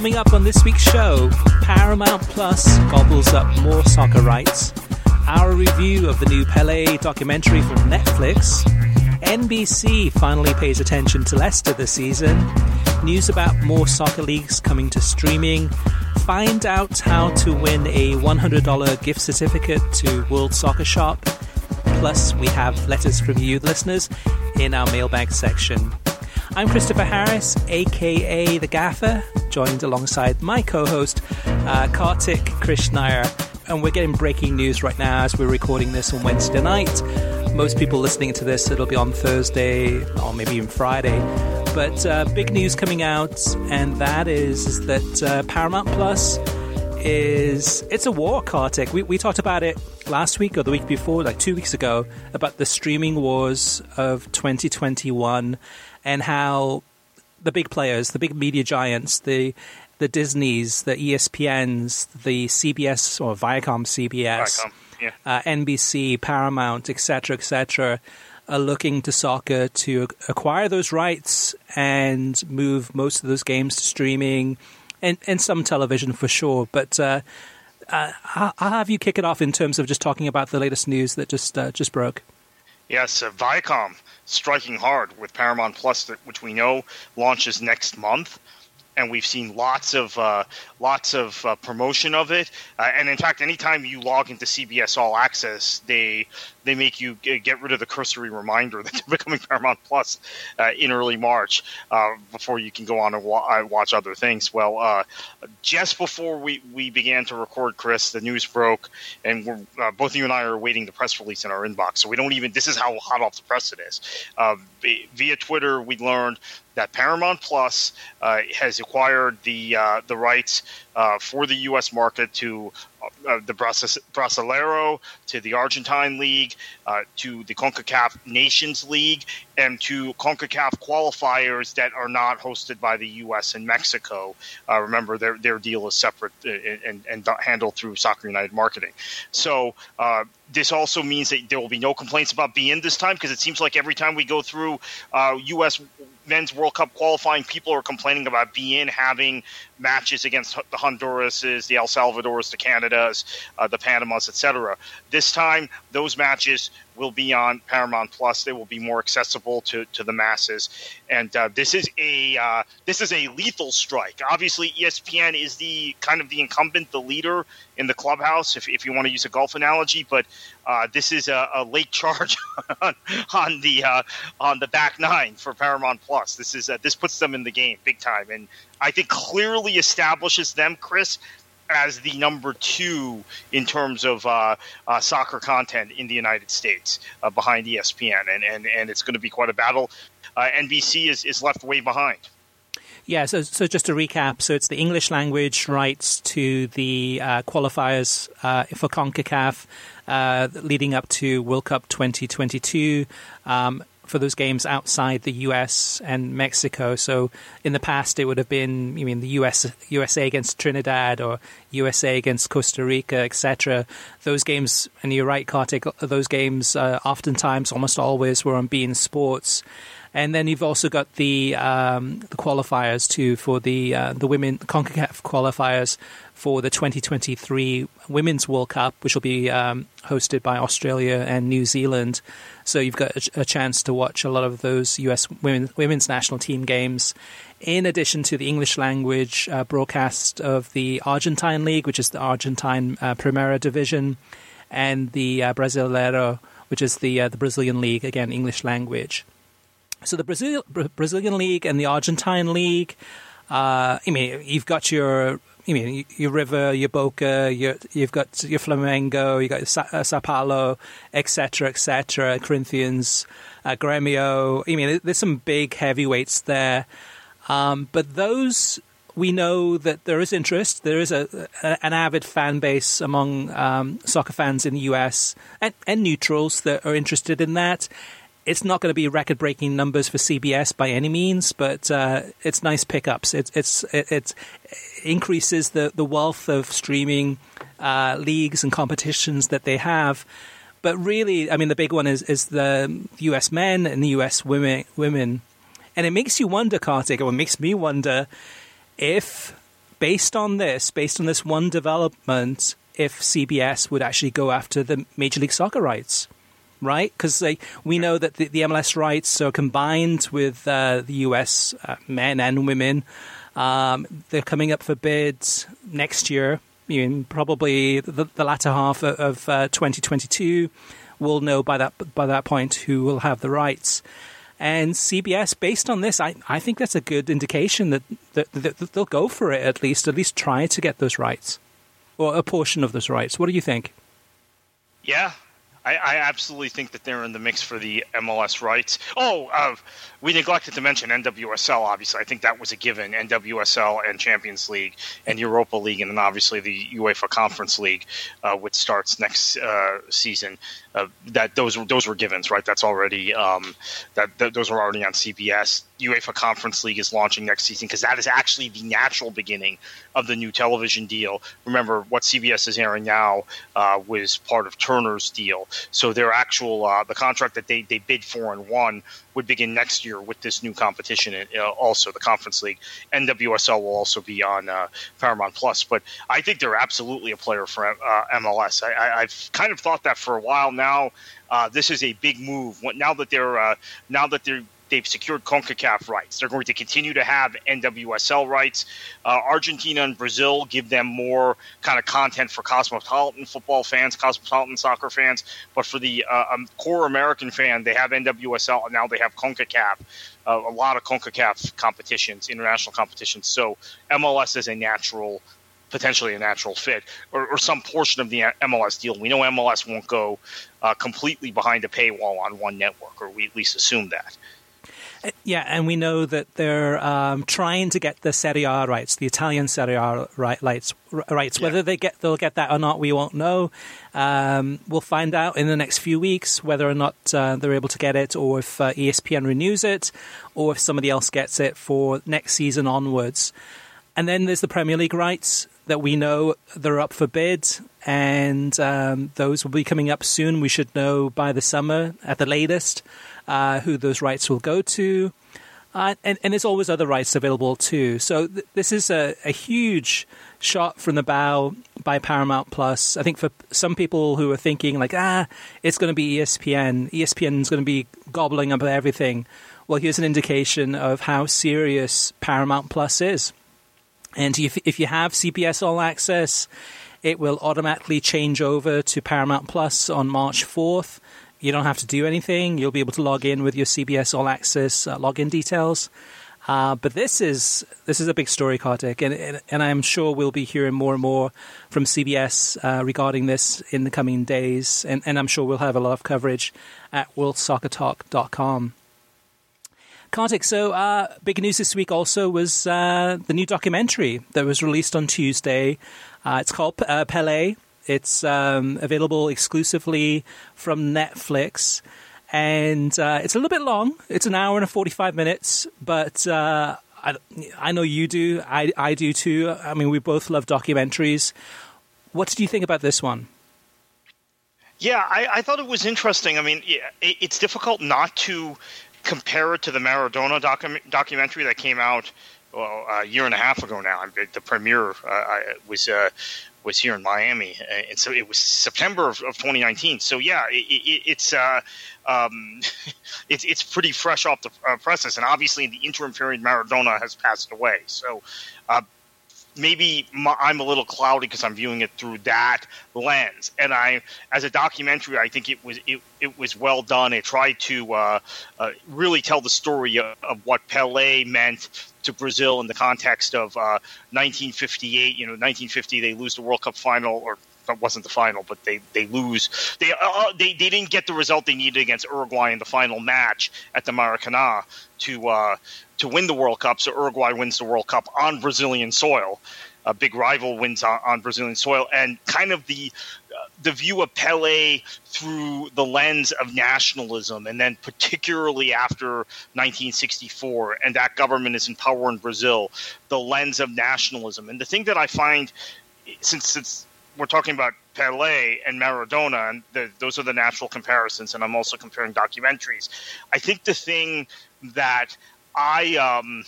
Coming up on this week's show, Paramount Plus gobbles up more soccer rights, our review of the new Pele documentary from Netflix, NBC finally pays attention to Leicester this season, news about more soccer leagues coming to streaming, find out how to win a $100 gift certificate to World Soccer Shop, plus we have letters from you, listeners, in our mailbag section. I'm Christopher Harris, aka The Gaffer, joined alongside my co host, uh, Kartik Krishnaiyer. And we're getting breaking news right now as we're recording this on Wednesday night. Most people listening to this, it'll be on Thursday or maybe even Friday. But uh, big news coming out, and that is, is that uh, Paramount Plus is it's a war, Kartik. We, we talked about it last week or the week before, like two weeks ago, about the streaming wars of 2021 and how the big players, the big media giants, the the Disneys, the ESPNs, the CBS or Viacom CBS, Viacom, yeah. uh, NBC, Paramount, etc., etc., are looking to soccer to acquire those rights and move most of those games to streaming and, and some television for sure. But uh, uh, I'll have you kick it off in terms of just talking about the latest news that just uh, just broke. Yes, uh, Viacom striking hard with Paramount Plus, which we know launches next month, and we've seen lots of uh, lots of uh, promotion of it. Uh, and in fact, anytime you log into CBS All Access, they they make you get rid of the cursory reminder that they're becoming Paramount Plus uh, in early March uh, before you can go on and wa- uh, watch other things. Well, uh, just before we, we began to record, Chris, the news broke, and we're, uh, both you and I are awaiting the press release in our inbox. So we don't even. This is how hot off the press it is. Uh, vi- via Twitter, we learned that Paramount Plus uh, has acquired the uh, the rights uh, for the U.S. market to uh, the Bras- Brasileiro, to the Argentine League, uh, to the CONCACAF Nations League, and to CONCACAF qualifiers that are not hosted by the U.S. and Mexico. Uh, remember, their their deal is separate uh, and, and handled through Soccer United Marketing. So uh, this also means that there will be no complaints about being this time because it seems like every time we go through uh, U.S. Men's World Cup qualifying, people are complaining about being having matches against the Hondurases, the El Salvadors, the Canadas, uh, the Panamas, etc. This time, those matches will be on Paramount Plus. They will be more accessible to, to the masses, and uh, this is a uh, this is a lethal strike. Obviously, ESPN is the kind of the incumbent, the leader in the clubhouse, if, if you want to use a golf analogy. But uh, this is a, a late charge on, on the uh, on the back nine for Paramount Plus. This is uh, this puts them in the game big time, and I think clearly establishes them, Chris, as the number two in terms of uh, uh, soccer content in the United States, uh, behind ESPN, and, and and it's going to be quite a battle. Uh, NBC is, is left way behind. Yeah, so, so just to recap, so it's the English language rights to the uh, qualifiers uh, for CONCACAF leading up to World Cup 2022 um, for those games outside the US and Mexico. So in the past, it would have been, I mean, the US, USA against Trinidad or USA against Costa Rica, etc. Those games, and you're right, Kartik, those games uh, oftentimes, almost always, were on beIN Sports. And then you've also got the um, the qualifiers too for the uh, the women Concacaf qualifiers for the 2023 Women's World Cup, which will be um, hosted by Australia and New Zealand. So you've got a, a, chance to watch a lot of those U.S. women, women's national team games, in addition to the English language uh, broadcast of the Argentine League, which is the Argentine uh, Primera Division, and the uh, Brasileiro, which is the uh, the Brazilian League, again English language. So the Brazil, Brazilian League and the Argentine League. Uh, I mean, you've got your you mean your River, your Boca, your, you've got your Flamengo, you've got Sa- uh, Sao Paulo, etc., etc., Corinthians, uh, Gremio. I mean, there's some big heavyweights there. Um, but those, we know that there is interest. There is a, a an avid fan base among um, soccer fans in the US and, and neutrals that are interested in that it's not going to be record breaking numbers for CBS by any means, but uh, it's nice pickups. It's it's it, it increases the the wealth of streaming uh, leagues and competitions that they have. But really, I mean, the big one is is the U.S. men and the U.S. women women, and it makes you wonder, Kartik, or it makes me wonder if, based on this, based on this one development, if CBS would actually go after the Major League Soccer rights right? Because we know that the, the, MLS rights are combined with uh, the US uh, men and women. Um, they're coming up for bids next year. I mean, probably the, the latter half of, of uh, 2022. We'll know by that by that point who will have the rights. And CBS, based on this, I, I think that's a good indication that, that, that they'll go for it at least, at least try to get those rights or a portion of those rights. What do you think? Yeah, I, I, absolutely think that they're in the mix for the MLS rights. Oh, uh, we neglected to mention NWSL. Obviously, I think that was a given. NWSL and Champions League and Europa League, and then obviously the UEFA Conference League, uh, which starts next uh, season. Uh, that those those were givens, right? That's already um, that, those are already on CBS. UEFA Conference League is launching next season because that is actually the natural beginning of the new television deal. Remember, what CBS is airing now uh, was part of Turner's deal, so their actual uh, the contract that they they bid for and won would begin next year with this new competition. Uh, also, the Conference League, NWSL will also be on uh, Paramount Plus. But I think they're absolutely a player for uh, MLS. I, have kind of thought that for a while now. Uh, this is a big move. Now that they're uh, now that they're they've secured CONCACAF rights. They're going to continue to have NWSL rights. Uh, Argentina and Brazil give them more kind of content for cosmopolitan football fans, cosmopolitan soccer fans. But for the uh, um, core American fan, they have NWSL and now they have CONCACAF. Uh, a lot of CONCACAF competitions, international competitions. So MLS is a natural potentially a natural fit or, or, some portion of the MLS deal. We know MLS won't go uh, completely behind a paywall on one network, or we at least assume that. Yeah, and we know that they're um, trying to get the Serie A rights, the Italian Serie A rights. rights. Yeah. Whether they get they'll get that or not, we won't know. Um, we'll find out in the next few weeks whether or not uh, they're able to get it, or if uh, ESPN renews it, or if somebody else gets it for next season onwards. And then there's the Premier League rights that we know they're up for bid, and um, those will be coming up soon. We should know by the summer at the latest uh, who those rights will go to. Uh, and, and, there's always other rights available too. So th- this is a, a, huge shot from the bow by Paramount Plus. I think for some people who are thinking like, ah, it's going to be ESPN. ESPN is going to be gobbling up everything. Well, here's an indication of how serious Paramount Plus is. And if, if you have CBS All Access, it will automatically change over to Paramount Plus on March 4th. You don't have to do anything. You'll be able to log in with your CBS All Access uh, login details. Uh, but this is this is a big story, Kartik, and, and, and I'm sure we'll be hearing more and more from CBS uh, regarding this in the coming days, and, and I'm sure we'll have a lot of coverage at WorldSoccerTalk.com. Kartik, so uh, big news this week also was uh, the new documentary that was released on Tuesday. Uh, it's called uh, Pele, it's um, available exclusively from Netflix, and uh, it's a little bit long. It's an hour and 45 minutes, but uh, I, I know you do. I, I do too. I mean, we both love documentaries. What did you think about this one? Yeah, I, I thought it was interesting. I mean, it's difficult not to compare it to the Maradona docu- documentary that came out well, a year and a half ago now. The premiere uh, was uh, was here in Miami, and so it was September of, of 2019. So yeah, it, it, it's uh, um, it's it's pretty fresh off the uh, presses, and obviously in the interim period, Maradona has passed away. So uh, maybe my, I'm a little cloudy because I'm viewing it through that lens. And I, as a documentary, I think it was it, it was well done. It tried to uh, uh, really tell the story of, of, what Pele meant to Brazil in the context of uh, 1958. You know, 1950 they lose the World Cup final, or that wasn't the final, but they they lose. They uh, uh, they they didn't get the result they needed against Uruguay in the final match at the Maracanã to uh, to win the World Cup. So Uruguay wins the World Cup on Brazilian soil. A big rival wins on, on Brazilian soil, and kind of the the view of Pele through the lens of nationalism, and then particularly after 1964, and that government is in power in Brazil, the lens of nationalism. And the thing that I find, since since we're talking about Pele and Maradona, and the, those are the natural comparisons, and I'm also comparing documentaries. I think the thing that I um,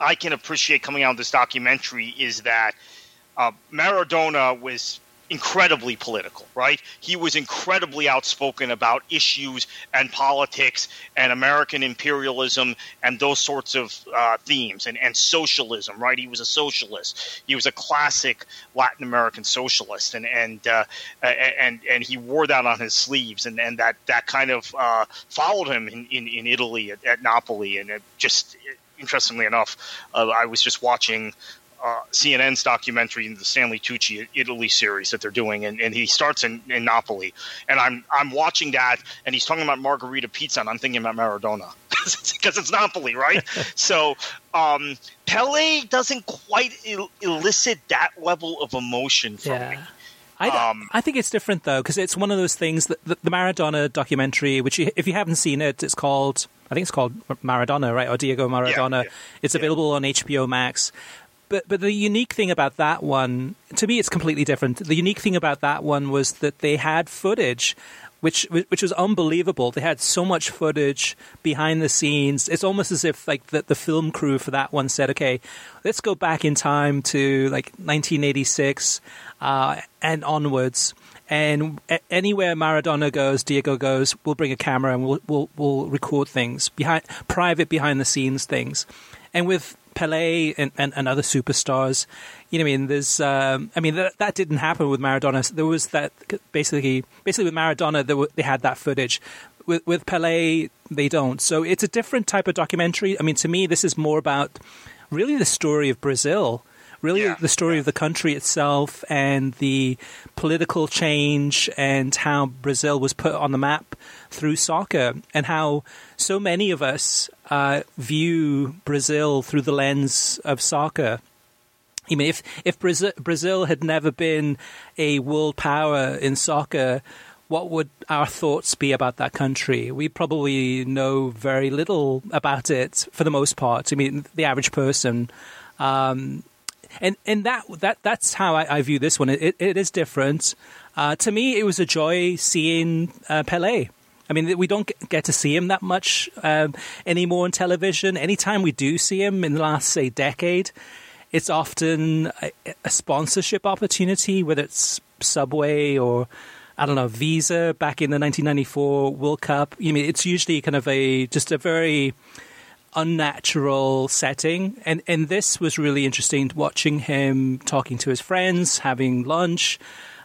I can appreciate coming out of this documentary is that uh, Maradona was incredibly political, right? He was incredibly outspoken about issues and politics and American imperialism and those sorts of uh, themes and, and socialism, right? He was a socialist. He was a classic Latin American socialist, and and uh, and and he wore that on his sleeves, and, and that that kind of uh, followed him in, in, in Italy at, at Napoli, and it just interestingly enough, uh, I was just watching uh, CNN's documentary, in the Stanley Tucci Italy series that they're doing, and, and he starts in, in, Napoli, and I'm I'm watching that, and he's talking about margarita pizza, and I'm thinking about Maradona because it's Napoli, right? so um, Pele doesn't quite el- elicit that level of emotion from yeah. me. I, um, I think it's different though because it's one of those things that the, the Maradona documentary, which you, if you haven't seen it, it's called I think it's called Maradona, right, or Diego Maradona. Yeah, yeah, it's available yeah. on HBO Max but but the unique thing about that one, to me, it's completely different. The unique thing about that one was that they had footage. Which, which was unbelievable. They had so much footage behind the scenes. It's almost as if like the, the film crew for that one said, "Okay, let's go back in time to like 1986 uh, and onwards, and anywhere Maradona goes, Diego goes, we'll bring a camera and we'll we'll, we'll record things behind private behind the scenes things." And with Pele and, and, and, other superstars. You know, I mean, there's, um, I mean, that, that didn't happen with Maradona. There was that basically, basically with Maradona, they, were, they had that footage. With with Pele, they don't. So it's a different type of documentary. I mean, to me, this is more about really the story of Brazil really yeah, the story yeah. of the country itself and the political change and how Brazil was put on the map through soccer and how so many of us uh, view Brazil through the lens of soccer. I mean, if if Brazil, Brazil had never been a world power in soccer, what would our thoughts be about that country? We probably know very little about it for the most part. I mean, the average person. Um, and and that that that's how I, I view this one. It, it is different. Uh, to me, it was a joy seeing uh, Pele. I mean, we don't get to see him that much um, anymore on television. Anytime we do see him in the last, say, decade, it's often a, a sponsorship opportunity, whether it's Subway or I don't know Visa back in the 1994 World Cup. You I mean it's usually kind of a just a very unnatural setting. And, and this was really interesting watching him talking to his friends, having lunch,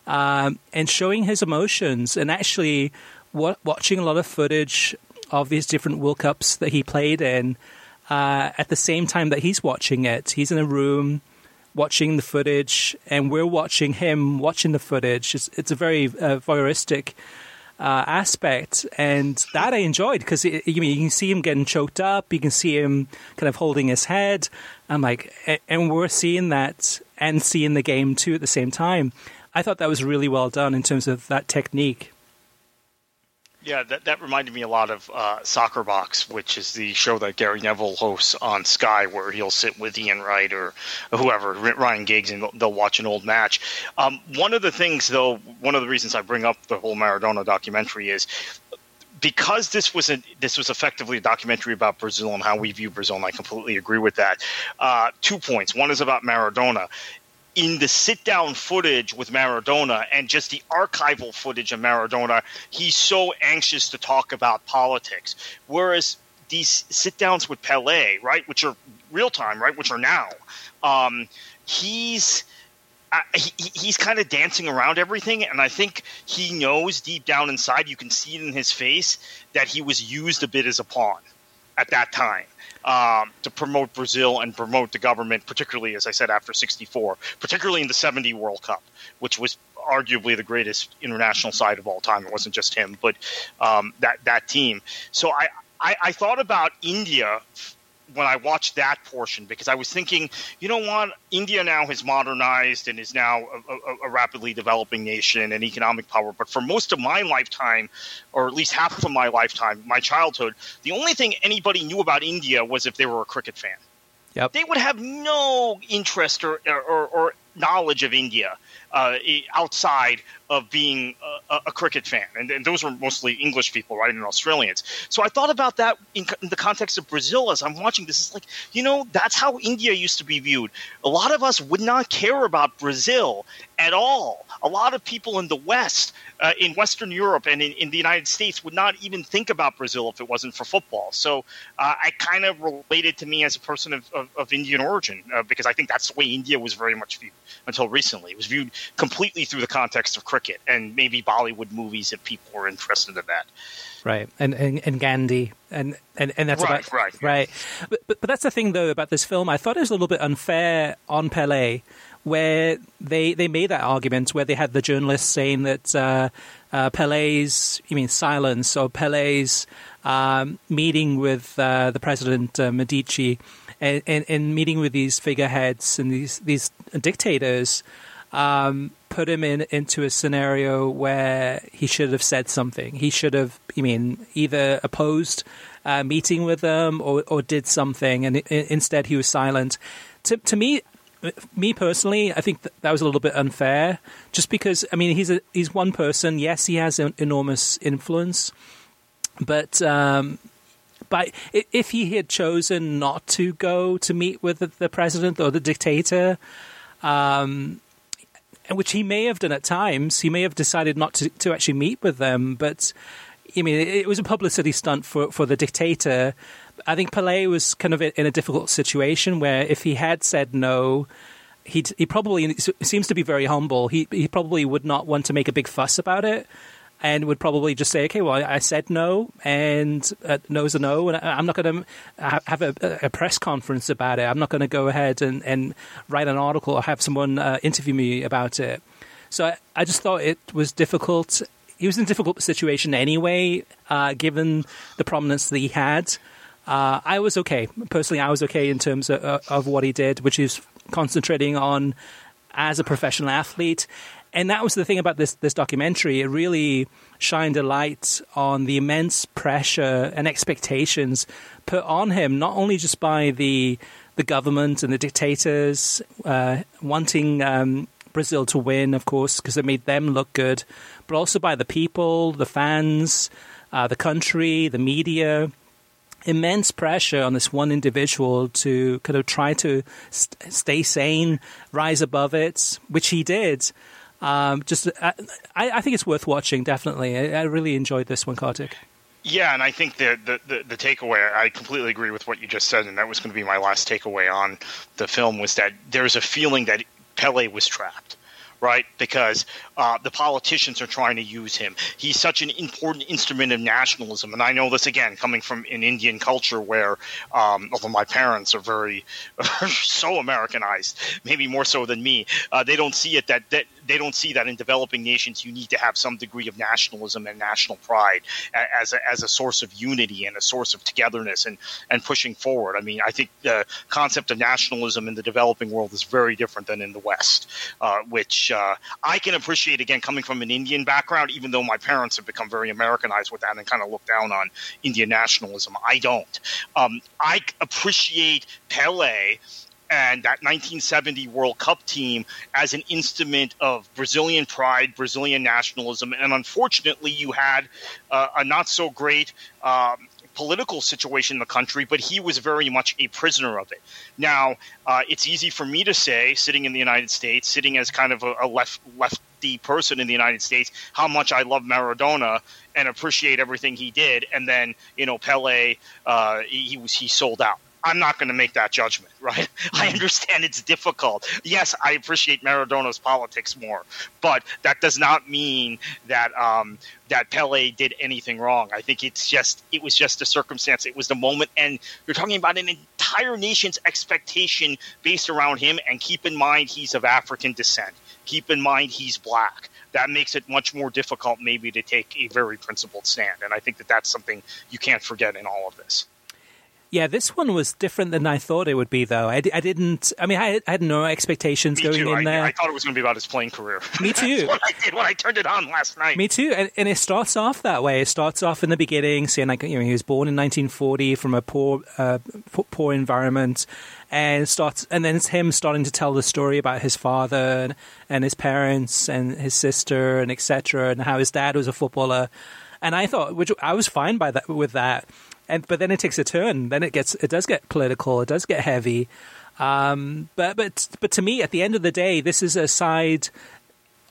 um, and showing his emotions. And actually, watching a lot of footage of these different World Cups that he played in uh, at the same time that he's watching it. He's in a room watching the footage, and we're watching him watching the footage. It's, it's a very uh, voyeuristic uh, aspect, and that I enjoyed because you, mean you can see him getting choked up, you can see him kind of holding his head. I'm like, and we're seeing that and seeing the game too at the same time. I thought that was really well done in terms of that technique. Yeah, that, that reminded me a lot of uh, Soccer Box, which is the show that Gary Neville hosts on Sky, where he'll sit with Ian Wright or whoever, Ryan Giggs, and they'll watch an old match. Um, one of the things, though, one of the reasons I bring up the whole Maradona documentary is because this was a this was effectively a documentary about Brazil and how we view Brazil, and I completely agree with that. Uh, two points. One is about Maradona. In the sit down footage with Maradona and just the archival footage of Maradona, he's so anxious to talk about politics. Whereas these sit downs with Pele, right, which are real time, right, which are now, um, he's uh, he, he's kind of dancing around everything, and I think he knows deep down inside, you can see it in his face, that he was used a bit as a pawn at that time um, to promote Brazil and promote the government, particularly, as I said, after 64, particularly in the 70 World Cup, which was arguably the greatest international side of all time. It wasn't just him, but um, that, that team. So I, I, I thought about India when I watched that portion because I was thinking, you know what, India now has modernized and is now a, a, a, rapidly developing nation and economic power. But for most of my lifetime, or at least half of my lifetime, my childhood, the only thing anybody knew about India was if they were a cricket fan. Yep. They would have no interest or, or, or knowledge of India uh, outside of being a, a cricket fan, and, and, those were mostly English people, right, and Australians. So I thought about that in, in, the context of Brazil as I'm watching this. It's like, you know, that's how India used to be viewed. A lot of us would not care about Brazil at all. A lot of people in the West, uh, in Western Europe and in, in, the United States, would not even think about Brazil if it wasn't for football. So uh, I kind of related to me as a person of, of, of Indian origin uh, because I think that's the way India was very much viewed until recently. It was viewed completely through the context of cricket and maybe Bollywood movies if people were interested in that. Right, and and, and Gandhi, and, and, and that's right, about, right, right. But, but but that's the thing though about this film. I thought it was a little bit unfair on Pele, where they they made that argument where they had the journalists saying that uh, uh, Pele's, you mean silence or Pele's um, meeting with uh, the president uh, Medici, and, and, and meeting with these figureheads and these these dictators um, put him in into a scenario where he should have said something. He should have, I mean, either opposed uh, meeting with them or, or did something, and it, instead he was silent. To, to me, me personally, I think that, that was a little bit unfair. Just because, I mean, he's a he's one person. Yes, he has an enormous influence, but. Um, but if he had chosen not to go to meet with the, the president or the dictator, um, which he may have done at times. He may have decided not to, to actually meet with them, but I mean, it, was a publicity stunt for, for the dictator. I think Pele was kind of in a difficult situation where if he had said no, he he probably seems to be very humble. He he probably would not want to make a big fuss about it and would probably just say, okay, well, I said no, and uh, no's a no, and I'm not going to have a, a, press conference about it. I'm not going to go ahead and, and write an article or have someone uh, interview me about it. So I, I, just thought it was difficult. He was in a difficult situation anyway, uh, given the prominence that he had. Uh, I was okay. Personally, I was okay in terms of, of what he did, which is concentrating on as a professional athlete and that was the thing about this this documentary. It really shined a light on the immense pressure and expectations put on him, not only just by the the government and the dictators uh, wanting um, Brazil to win, of course, because it made them look good, but also by the people, the fans, uh, the country, the media. Immense pressure on this one individual to kind of try to st- stay sane, rise above it, which he did. Um, just, uh, I, I, think it's worth watching. Definitely, I, I really enjoyed this one, Kartik. Yeah, and I think the, the, the, the, takeaway, I completely agree with what you just said, and that was going to be my last takeaway on the film, was that there's a feeling that Pele was trapped right? Because uh, the politicians are trying to use him. He's such an important instrument of nationalism, and I know this again coming from an Indian culture where, um, although my parents are very so Americanized, maybe more so than me, uh, they don't see it that, that they don't see that in developing nations you need to have some degree of nationalism and national pride as a, as a source of unity and a source of togetherness and, and pushing forward. I mean, I think the concept of nationalism in the developing world is very different than in the West, uh, which uh, I can appreciate again coming from an Indian background, even though my parents have become very Americanized with that and kind of look down on Indian nationalism. I don't. Um, I appreciate Pele and that 1970 World Cup team as an instrument of Brazilian pride, Brazilian nationalism, and unfortunately, you had uh, a not so great. Um, political situation in the country, but he was very much a prisoner of it. Now, uh, it's easy for me to say, sitting in the United States, sitting as kind of a, a left lefty person in the United States, how much I love Maradona and appreciate everything he did, and then you know Pele, uh, he, he was he sold out. I'm not going to make that judgment, right? I understand it's difficult. Yes, I appreciate Maradona's politics more, but that does not mean that um, that Pele did anything wrong. I think it's just it was just a circumstance. It was the moment, and you're talking about an entire nation's expectation based around him. And keep in mind, he's of African descent. Keep in mind, he's black. That makes it much more difficult, maybe, to take a very principled stand. And I think that that's something you can't forget in all of this. Yeah, this one was different than I thought it would be, though. I, I didn't. I mean, I, I had no expectations Me going too. in I, there. I thought it was going to be about his playing career. Me too. That's what I did when I turned it on last night. Me too, and, and it starts off that way. It starts off in the beginning, saying like you know he was born in 1940 from a poor, uh, poor environment, and starts, and then it's him starting to tell the story about his father and, and his parents and his sister and etc. and how his dad was a footballer, and I thought, which I was fine by that with that and but then it takes a turn. Then it gets it does get political. It does get heavy. Um, but but but to me, at the end of the day, this is a side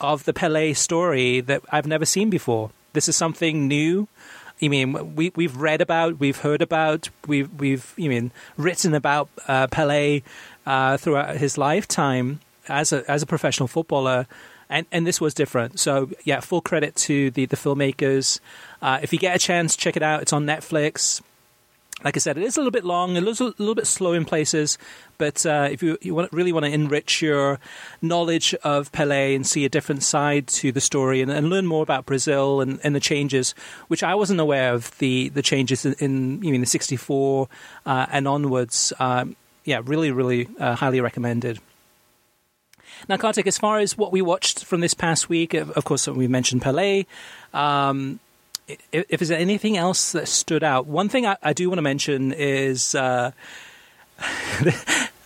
of the Pele story that I've never seen before. This is something new. I mean, we we've read about, we've heard about, we've we've you mean written about uh, Pele uh, throughout his lifetime as a as a professional footballer, and and this was different. So yeah, full credit to the the filmmakers. Uh, if you get a chance, check it out. It's on Netflix like I said, it is a little bit long, a little, a little bit slow in places. But uh, if you, you want, really want to enrich your knowledge of Pele and see a different side to the story and, and learn more about Brazil and, and, the changes, which I wasn't aware of the, the changes in, in you mean the '64 uh, and onwards. Um, yeah, really, really uh, highly recommended. Now, Kartik, as far as what we watched from this past week, of course, we mentioned Pele. Um, if, if there's anything else that stood out, one thing I, I do want to mention is. Uh,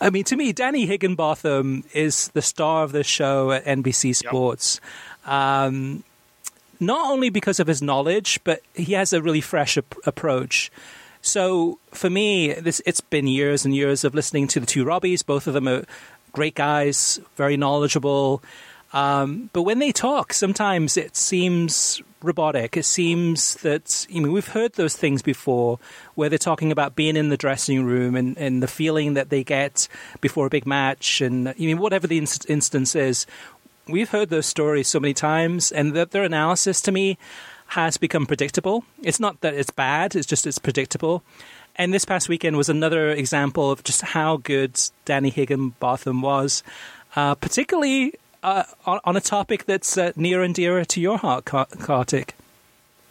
I mean, to me, Danny Higginbotham is the star of the show at NBC Sports. Yep. Um, not only because of his knowledge, but he has a really fresh ap- approach. So for me, this it's been years and years of listening to the two Robbies. Both of them are great guys, very knowledgeable. Um, but when they talk, sometimes it seems robotic. It seems that, I mean, we've heard those things before where they're talking about being in the dressing room and, and the feeling that they get before a big match. And, I mean, whatever the inst- instance is, we've heard those stories so many times, and that their analysis to me has become predictable. It's not that it's bad, it's just it's predictable. And this past weekend was another example of just how good Danny Higginbotham was, uh, particularly uh, on, on, a topic that's uh, near and dear to your heart, Kartik.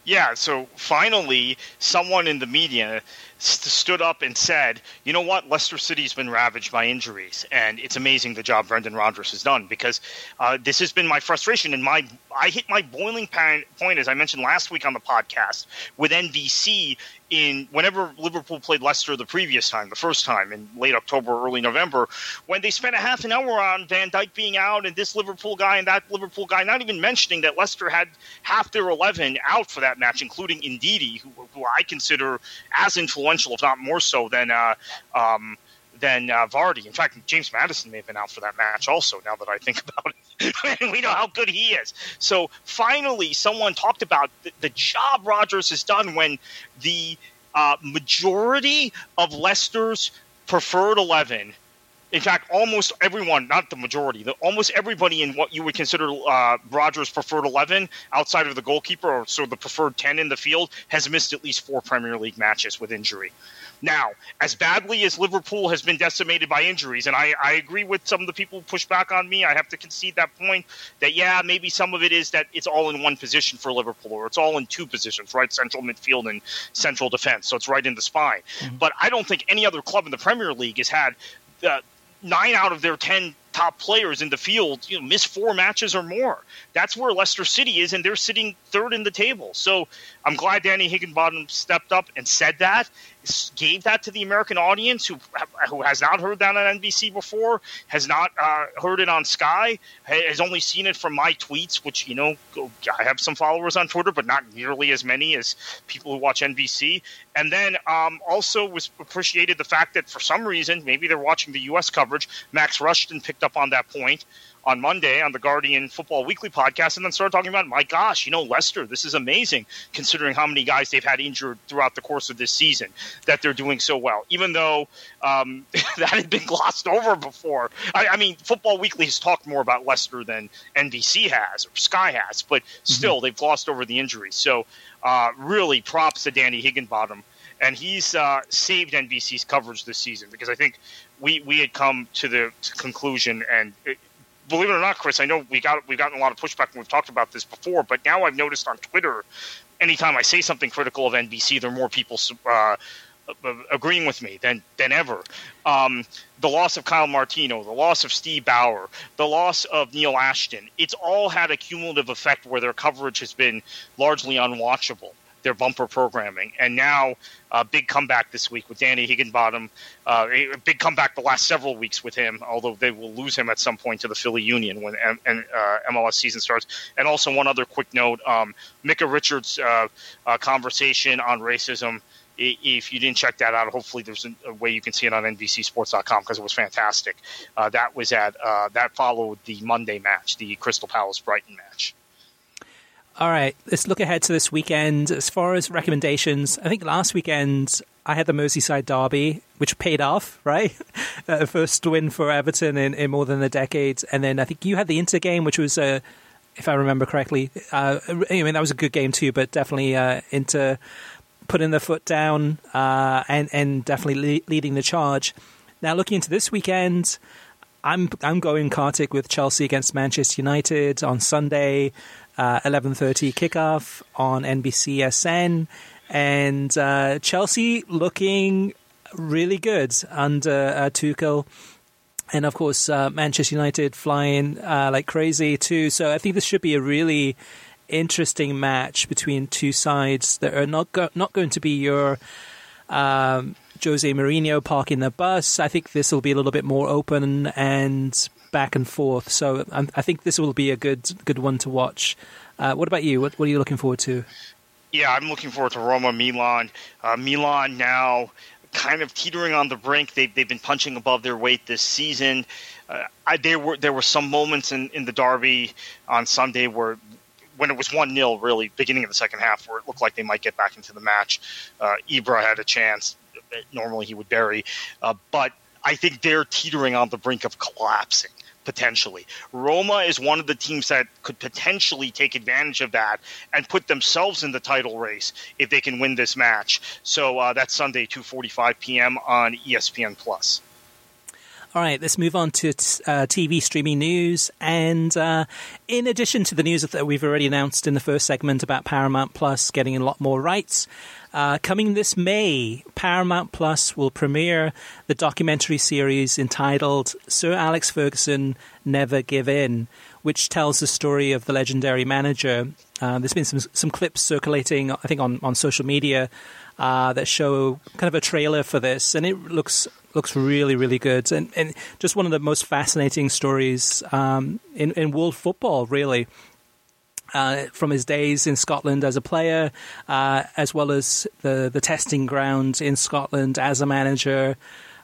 Yeah, so finally, someone in the media st- stood up and said, "You know what? Leicester City's been ravaged by injuries, and it's amazing the job Brendan Rodgers has done because uh, this has been my frustration and my I hit my boiling point as I mentioned last week on the podcast with NBC in whenever Liverpool played Leicester the previous time, the first time in late October, early November, when they spent a half an hour on Van Dijk being out and this Liverpool guy and that Liverpool guy, not even mentioning that Leicester had half their 11 out for that match, including Ndidi, who, who I consider as influential, if not more so, than. Uh, um, than uh, Vardy. In fact, James Maddison may have been out for that match also, now that I think about it. we know how good he is. So finally, someone talked about the, the job Rodgers has done when the uh, majority of Leicester's preferred 11 in fact, almost everyone, not the majority, the, almost everybody in what you would consider uh, Rodgers' preferred 11 outside of the goalkeeper or so the preferred 10 in the field has missed at least four Premier League matches with injury. Now, as badly as Liverpool has been decimated by injuries, and I, I agree with some of the people who push back on me, I have to concede that point that, yeah, maybe some of it is that it's all in one position for Liverpool, or it's all in two positions, right? Central midfield and central defense. So it's right in the spine. Mm-hmm. But I don't think any other club in the Premier League has had uh, nine out of their 10 top players in the field you know, miss four matches or more. That's where Leicester City is, and they're sitting third in the table. So I'm glad Danny Higginbotham stepped up and said that, gave that to the American audience who who has not heard that on NBC before, has not uh, heard it on Sky, has only seen it from my tweets, which you know I have some followers on Twitter, but not nearly as many as people who watch NBC. And then um, also was appreciated the fact that for some reason, maybe they're watching the U.S. coverage. Max Rushden picked up on that point on Monday on the Guardian Football Weekly podcast, and then started talking about, my gosh, you know, Leicester, this is amazing considering how many guys they've had injured throughout the course of this season that they're doing so well, even though um, that had been glossed over before. I, I, mean, Football Weekly has talked more about Leicester than NBC has or Sky has, but mm-hmm. still, mm-hmm. they've glossed over the injuries. So, uh, really, props to Danny Higginbotham. And he's uh, saved NBC's coverage this season because I think we, we had come to the conclusion, and it, believe it or not, Chris, I know we got we've gotten a lot of pushback and we've talked about this before, but now I've noticed on Twitter, anytime I say something critical of NBC, there are more people uh, agreeing with me than than ever. Um, the loss of Kyle Martino, the loss of Steve Bauer, the loss of Neil Ashton, it's all had a cumulative effect where their coverage has been largely unwatchable their bumper programming. And now, a uh, big comeback this week with Danny Higginbotham. Uh, a big comeback the last several weeks with him, although they will lose him at some point to the Philly Union when M- and, uh, MLS season starts. And also, one other quick note um, Micah Richards' uh, uh, conversation on racism. If you didn't check that out, hopefully there's a way you can see it on NBCSports.com because it was fantastic. Uh, that was at that followed the Monday match, the Crystal Palace Brighton match. All right, let's look ahead to this weekend. As far as recommendations, I think last weekend I had the Merseyside Derby, which paid off, right? uh, first win for Everton in, in more than a decade. And then I think you had the Inter game, which was, uh, if I remember correctly, uh, I mean, that was a good game too, but definitely uh, Inter putting their foot down uh, and, and definitely le- leading the charge. Now, looking into this weekend, I'm I'm going Kartik with Chelsea against Manchester United on Sunday uh, 11.30 kickoff on NBCSN. And uh, Chelsea looking really good under uh, Tuchel. And of course, uh, Manchester United flying uh, like crazy too. So I think this should be a really interesting match between two sides that are not go- not going to be your um, Jose Mourinho parking the bus. I think this will be a little bit more open and back and forth. So um, I think this will be a good good one to watch. Uh, what about you? What, what, are you looking forward to? Yeah, I'm looking forward to Roma Milan. Uh, Milan now kind of teetering on the brink. They've, they've been punching above their weight this season. Uh, I, there were there were some moments in, in the derby on Sunday where when it was one 0 really beginning of the second half where it looked like they might get back into the match. Uh, Ibra had a chance. Normally he would bury, uh, but I think they're teetering on the brink of collapsing potentially. Roma is one of the teams that could potentially take advantage of that and put themselves in the title race if they can win this match. So uh, that's Sunday, 2:45 p.m. on ESPN Plus. All right, let's move on to uh, TV streaming news. And uh, in addition to the news that we've already announced in the first segment about Paramount Plus getting a lot more rights, uh, coming this May, Paramount Plus will premiere the documentary series entitled Sir Alex Ferguson Never Give In, which tells the story of the legendary manager. Uh, there's been some some clips circulating, I think, on, on social media uh, that show kind of a trailer for this, and it looks looks really, really good, and, and just one of the most fascinating stories um, in in world football, really uh, from his days in Scotland as a player, uh, as well as the, the testing ground in Scotland as a manager,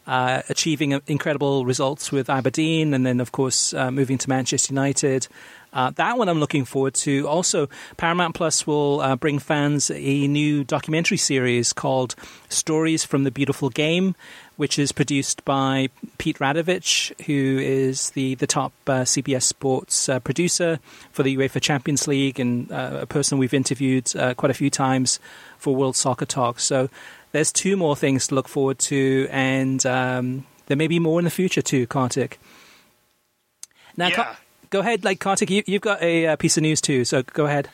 uh, achieving incredible results with Aberdeen, and then, of course, uh, moving to Manchester United. Uh, that one I'm looking forward to. Also, Paramount Plus will uh, bring fans a new documentary series called Stories from the Beautiful Game, which is produced by Pete Radovich, who is the, the top uh, CBS Sports uh, producer for the UEFA Champions League and uh, a person we've interviewed uh, quite a few times for World Soccer Talk. So there's two more things to look forward to, and um, there may be more in the future too, Kartik. Now, yeah. go ahead, like Kartik, you, have got a, a, piece of news too, so go ahead.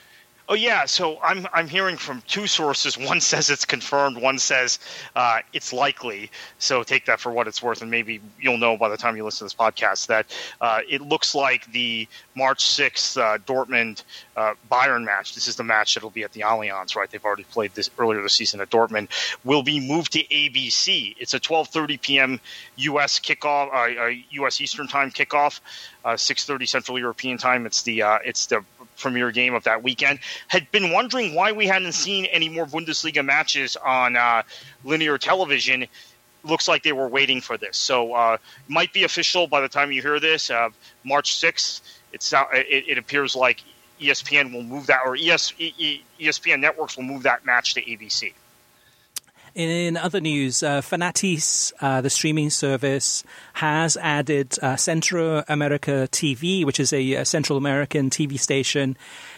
Oh yeah, so I'm I'm hearing from two sources. One says it's confirmed. One says uh, it's likely. So take that for what it's worth, and maybe you'll know by the time you listen to this podcast that uh, it looks like the March 6th uh, Dortmund uh, Bayern match. This is the match that'll be at the Allianz, right? They've already played this earlier this season at Dortmund. Will be moved to ABC. It's a 12:30 p.m. U.S. kickoff, U.S. Uh, uh, Eastern Time kickoff, 6:30 Central European Time. It's the it's the premier game of that weekend. Had been wondering why we hadn't seen any more Bundesliga matches on uh, linear television. Looks like they were waiting for this, so uh, might be official by the time you hear this. Uh, March sixth. It's it, it appears like ESPN will move that, or ES, ESPN networks will move that match to ABC. In other news, uh, Fanatiz, uh, the streaming service, has added uh, America TV, which is a, a, Central American TV station,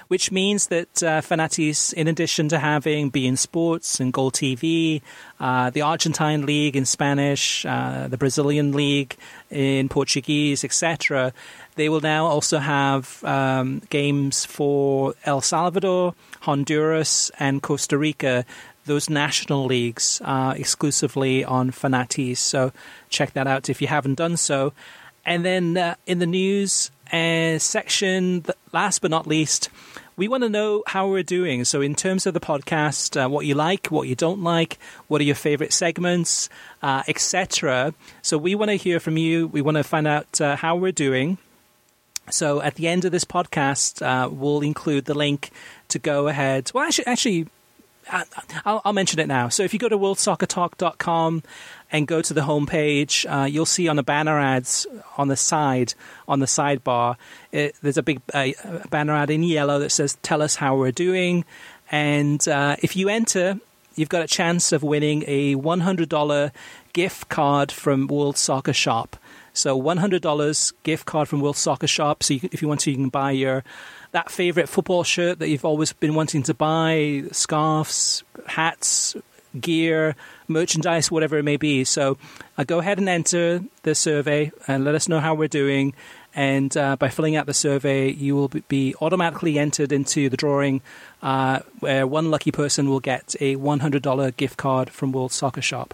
which means that uh, Fanatiz, in addition to having beIN Sports and Gol TV, uh, the Argentine League in Spanish, uh, the Brazilian League in Portuguese, etc., they will now also have um, games for El Salvador, Honduras, and Costa Rica those national leagues uh, exclusively on Fanatiz. So check that out if you haven't done so. And then uh, in the news uh, section, last but not least, we want to know how we're doing. So, in terms of the podcast, uh, what you like, what you don't like, what are your favorite segments, uh, etc. So, we want to hear from you. We want to find out uh, how we're doing. So, at the end of this podcast, we'll include the link to go ahead. Well, actually, actually, I'll, I'll, mention it now. So if you go to worldsoccertalk.com and go to the homepage, uh, you'll see on the banner ads on the side, on the sidebar, it, there's a big uh, banner ad in yellow that says, Tell us how we're doing. And uh, if you enter, you've got a chance of winning a $100 gift card from World Soccer Shop. So $100 gift card from World Soccer Shop. So you, if you want to, you can buy your that favorite football shirt that you've always been wanting to buy, scarves, hats, gear, merchandise, whatever it may be. So uh, go ahead and enter the survey and let us know how we're doing. And uh, by filling out the survey, you will be automatically entered into the drawing uh, where one lucky person will get a $100 gift card from World Soccer Shop.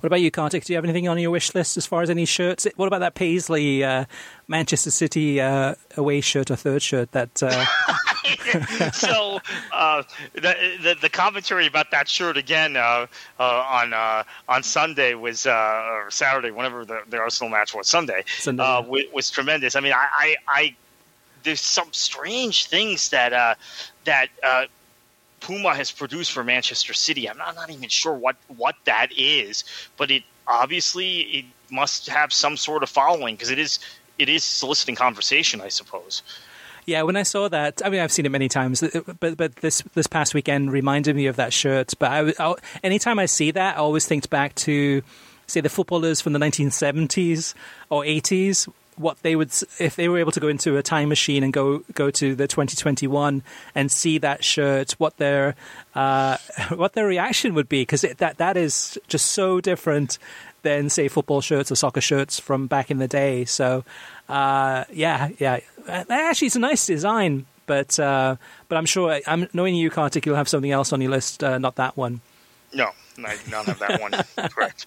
What about you, Kartik? Do you have anything on your wish list as far as any shirts? What about that Paisley uh, Manchester City uh, away shirt or third shirt? That uh... so uh, the, the, the commentary about that shirt again uh, uh, on on Sunday was or Saturday, whenever the, the Arsenal match was Sunday, Sunday was, was, tremendous. I mean, I, I, I there's some strange things that that Puma has produced for Manchester City. I'm not, not even sure what what that is, but it obviously it must have some sort of following because it is it is soliciting conversation, I suppose. Yeah, when I saw that, I mean, I've seen it many times, uh, but but this this past weekend reminded me of that shirt. But I, I, anytime I see that, I always think back to, say, the footballers from the 1970s or 80s what they would if they were able to go into a time machine and go go to the 2021 and see that shirt what their uh, what their reaction would be. Because that that is just so different than say football shirts or soccer shirts from back in the day. So uh, yeah yeah. Actually it's a nice design but uh, but I'm sure I'm knowing you Kartik you'll have something else on your list uh, not that one no I don't have that one correct.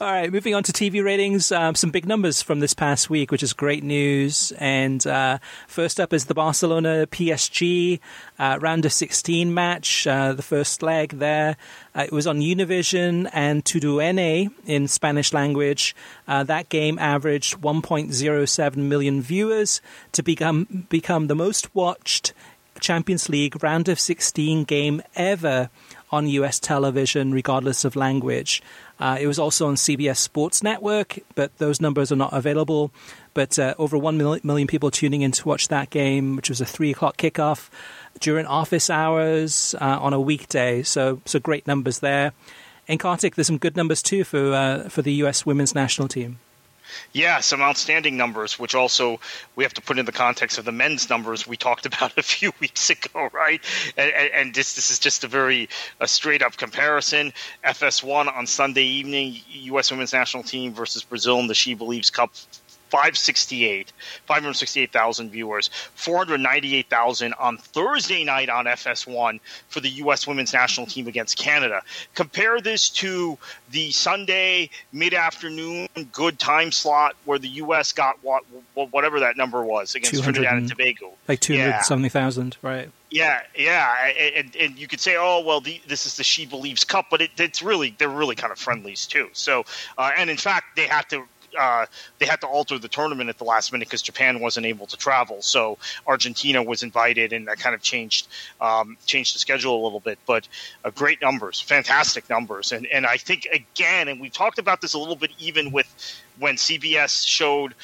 All right, moving on to TV ratings. Um, some big numbers from this past week, which is great news. And uh, first up is the Barcelona PSG uh, round of 16 match, uh, the first leg there. Uh, it was on Univision and TUDN in Spanish language. Uh, that game averaged 1.07 million viewers to become become the most watched Champions League round of 16 game ever on US television, regardless of language. Uh, it was also on CBS Sports Network, but those numbers are not available. But uh, over 1 million people tuning in to watch that game, which was a 3 o'clock kickoff during office hours uh, on a weekday. So, so great numbers there. In Kartik, there's some good numbers too for, uh, for the US women's national team. Yeah, some outstanding numbers, which also we have to put in the context of the men's numbers we talked about a few weeks ago, right? And, and this this is just a very a straight up comparison. FS1 on Sunday evening, U.S. Women's National Team versus Brazil in the She Believes Cup 568, 568,000 viewers, 498,000 on Thursday night on FS1 for the U.S. women's national team against Canada. Compare this to the Sunday mid afternoon good time slot where the U.S. got what whatever that number was against Trinidad and Tobago. Like 270,000, yeah. right. Yeah, yeah, and, and you could say, oh well, the, this is the She Believes Cup, but it, it's really they're really kind of friendlies too. So, uh, and in fact, they had to uh, they had to alter the tournament at the last minute because Japan wasn't able to travel. So Argentina was invited, and that kind of changed um, changed the schedule a little bit. But uh, great numbers, fantastic numbers, and and I think again, and we talked about this a little bit even with when CBS showed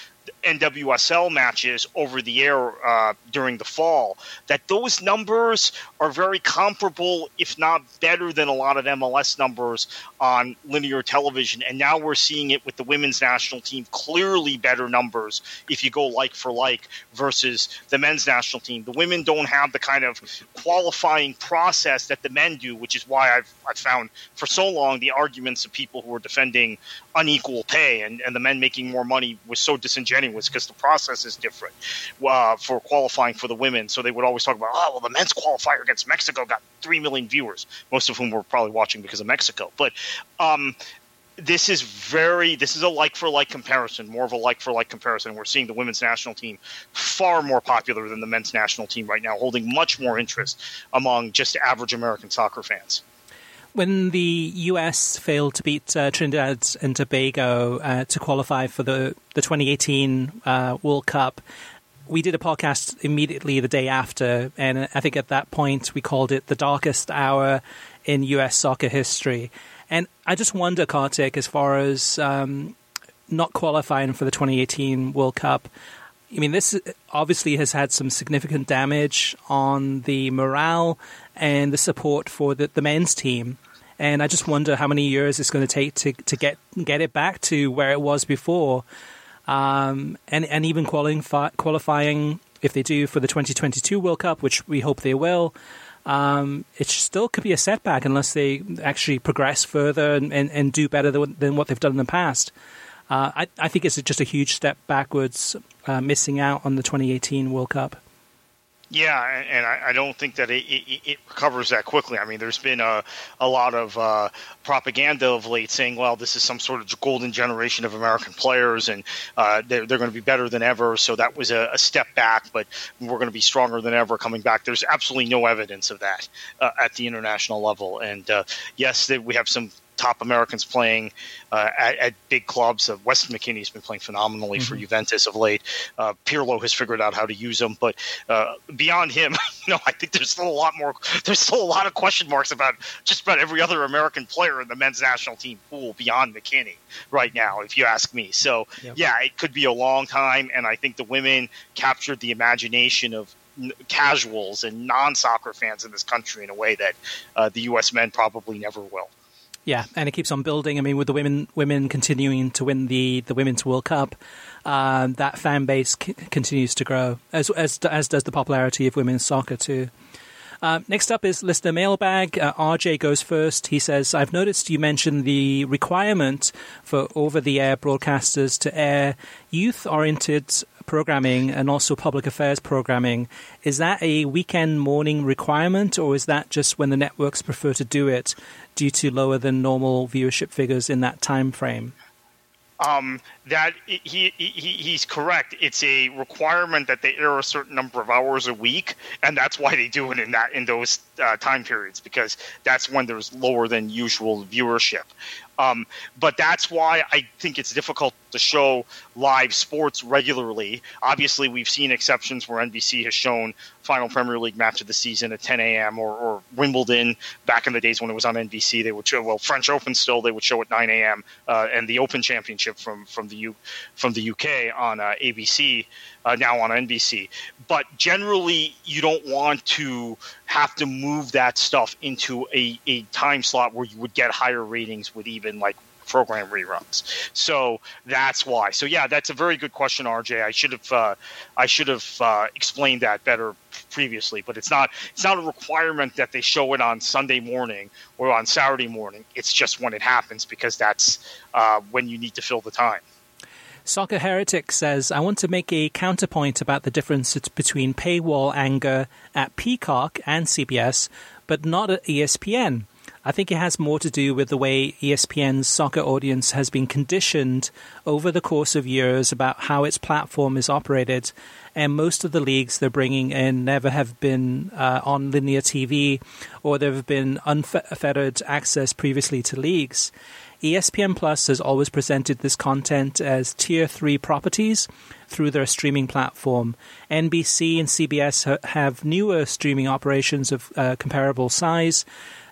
NWSL matches over the air uh, during the fall, that those numbers are very comparable, if not better, than a lot of MLS numbers on linear television. And now we're seeing it with the women's national team, clearly better numbers if you go like for like versus the men's national team. The women don't have the kind of qualifying process that the men do, which is why I've, I've found for so long the arguments of people who are defending unequal pay and, and the men making more money was so disingenuous because the process is different uh, for qualifying for the women. So they would always talk about, oh, well, the men's qualifier against Mexico got 3 million viewers, most of whom were probably watching because of Mexico. But um, this is very this is a like for like comparison more of a like for like comparison we're seeing the women's national team far more popular than the men's national team right now holding much more interest among just average american soccer fans when the US failed to beat uh, Trinidad and Tobago uh, to qualify for the, the 2018 uh, World Cup, we did a podcast immediately the day after. And I think at that point we called it the darkest hour in US soccer history. And I just wonder, Kartik, as far as um, not qualifying for the 2018 World Cup, I mean, this obviously has had some significant damage on the morale and the support for the, the men's team. And I just wonder how many years it's going to take to, to get get it back to where it was before, um, and and even qualifying qualifying if they do for the 2022 World Cup, which we hope they will. Um, it still could be a setback unless they actually progress further and, and, and do better than, than, what they've done in the past. Uh, I, I, think it's just a huge step backwards, uh, missing out on the 2018 World Cup. Yeah, and I, don't think that it, it, it, recovers that quickly. I mean, there's been a, a lot of uh, propaganda of late saying, well, this is some sort of golden generation of American players and uh, they're, they're going to be better than ever. So that was a, a, step back, but we're going to be stronger than ever coming back. There's absolutely no evidence of that uh, at the international level. And uh, yes, we have some top Americans playing uh, at, at, big clubs. Uh, Weston McKennie's been playing phenomenally mm-hmm. for Juventus of late. Uh, Pirlo has figured out how to use him, but uh, beyond him, know, I think there's still a lot more. There's still a lot of question marks about just about every other American player in the men's national team pool beyond McKennie right now, if you ask me. So yep. yeah, it could be a long time, and I think the women captured the imagination of casuals and non-soccer fans in this country in a way that uh, the U.S. men probably never will. Yeah, and it keeps on building. I mean, with the women women continuing to win the, the women's World Cup, um, that fan base c- continues to grow, as, as as does the popularity of women's soccer too. Uh, next up is listener mailbag. Uh, RJ goes first. He says, "I've noticed you mentioned the requirement for over-the-air broadcasters to air youth-oriented programming and also public affairs programming. Is that a weekend morning requirement, or is that just when the networks prefer to do it due to lower than normal viewership figures in that time frame? Um, that he, he he's correct. It's a requirement that they air a certain number of hours a week, and that's why they do it in that in those uh, time periods because that's when there's lower than usual viewership. Um, but that's why I think it's difficult to show live sports regularly. Obviously, we've seen exceptions where NBC has shown final Premier League match of the season at 10 a.m. or, or Wimbledon back in the days when it was on NBC. They would show well French Open still they would show at 9 a.m. Uh, and the Open Championship from from the U from the UK on uh, ABC uh, now on NBC. But generally, you don't want to have to move that stuff into a, a time slot where you would get higher ratings with even like program reruns. So that's why. So yeah, that's a very good question, RJ. I should have uh, I should have uh, explained that better previously, but it's not it's not a requirement that they show it on Sunday morning or on Saturday morning. It's just when it happens because that's uh, when you need to fill the time. Soccer Heretic says, I want to make a counterpoint about the difference between paywall anger at Peacock and CBS, but not at ESPN. I think it has more to do with the way ESPN's soccer audience has been conditioned over the course of years about how its platform is operated. And most of the leagues they're bringing in never have been uh, on linear TV or there have been unfettered access previously to leagues. ESPN Plus has always presented this content as tier 3 properties through their streaming platform. NBC and CBS ha- have newer streaming operations of uh, comparable size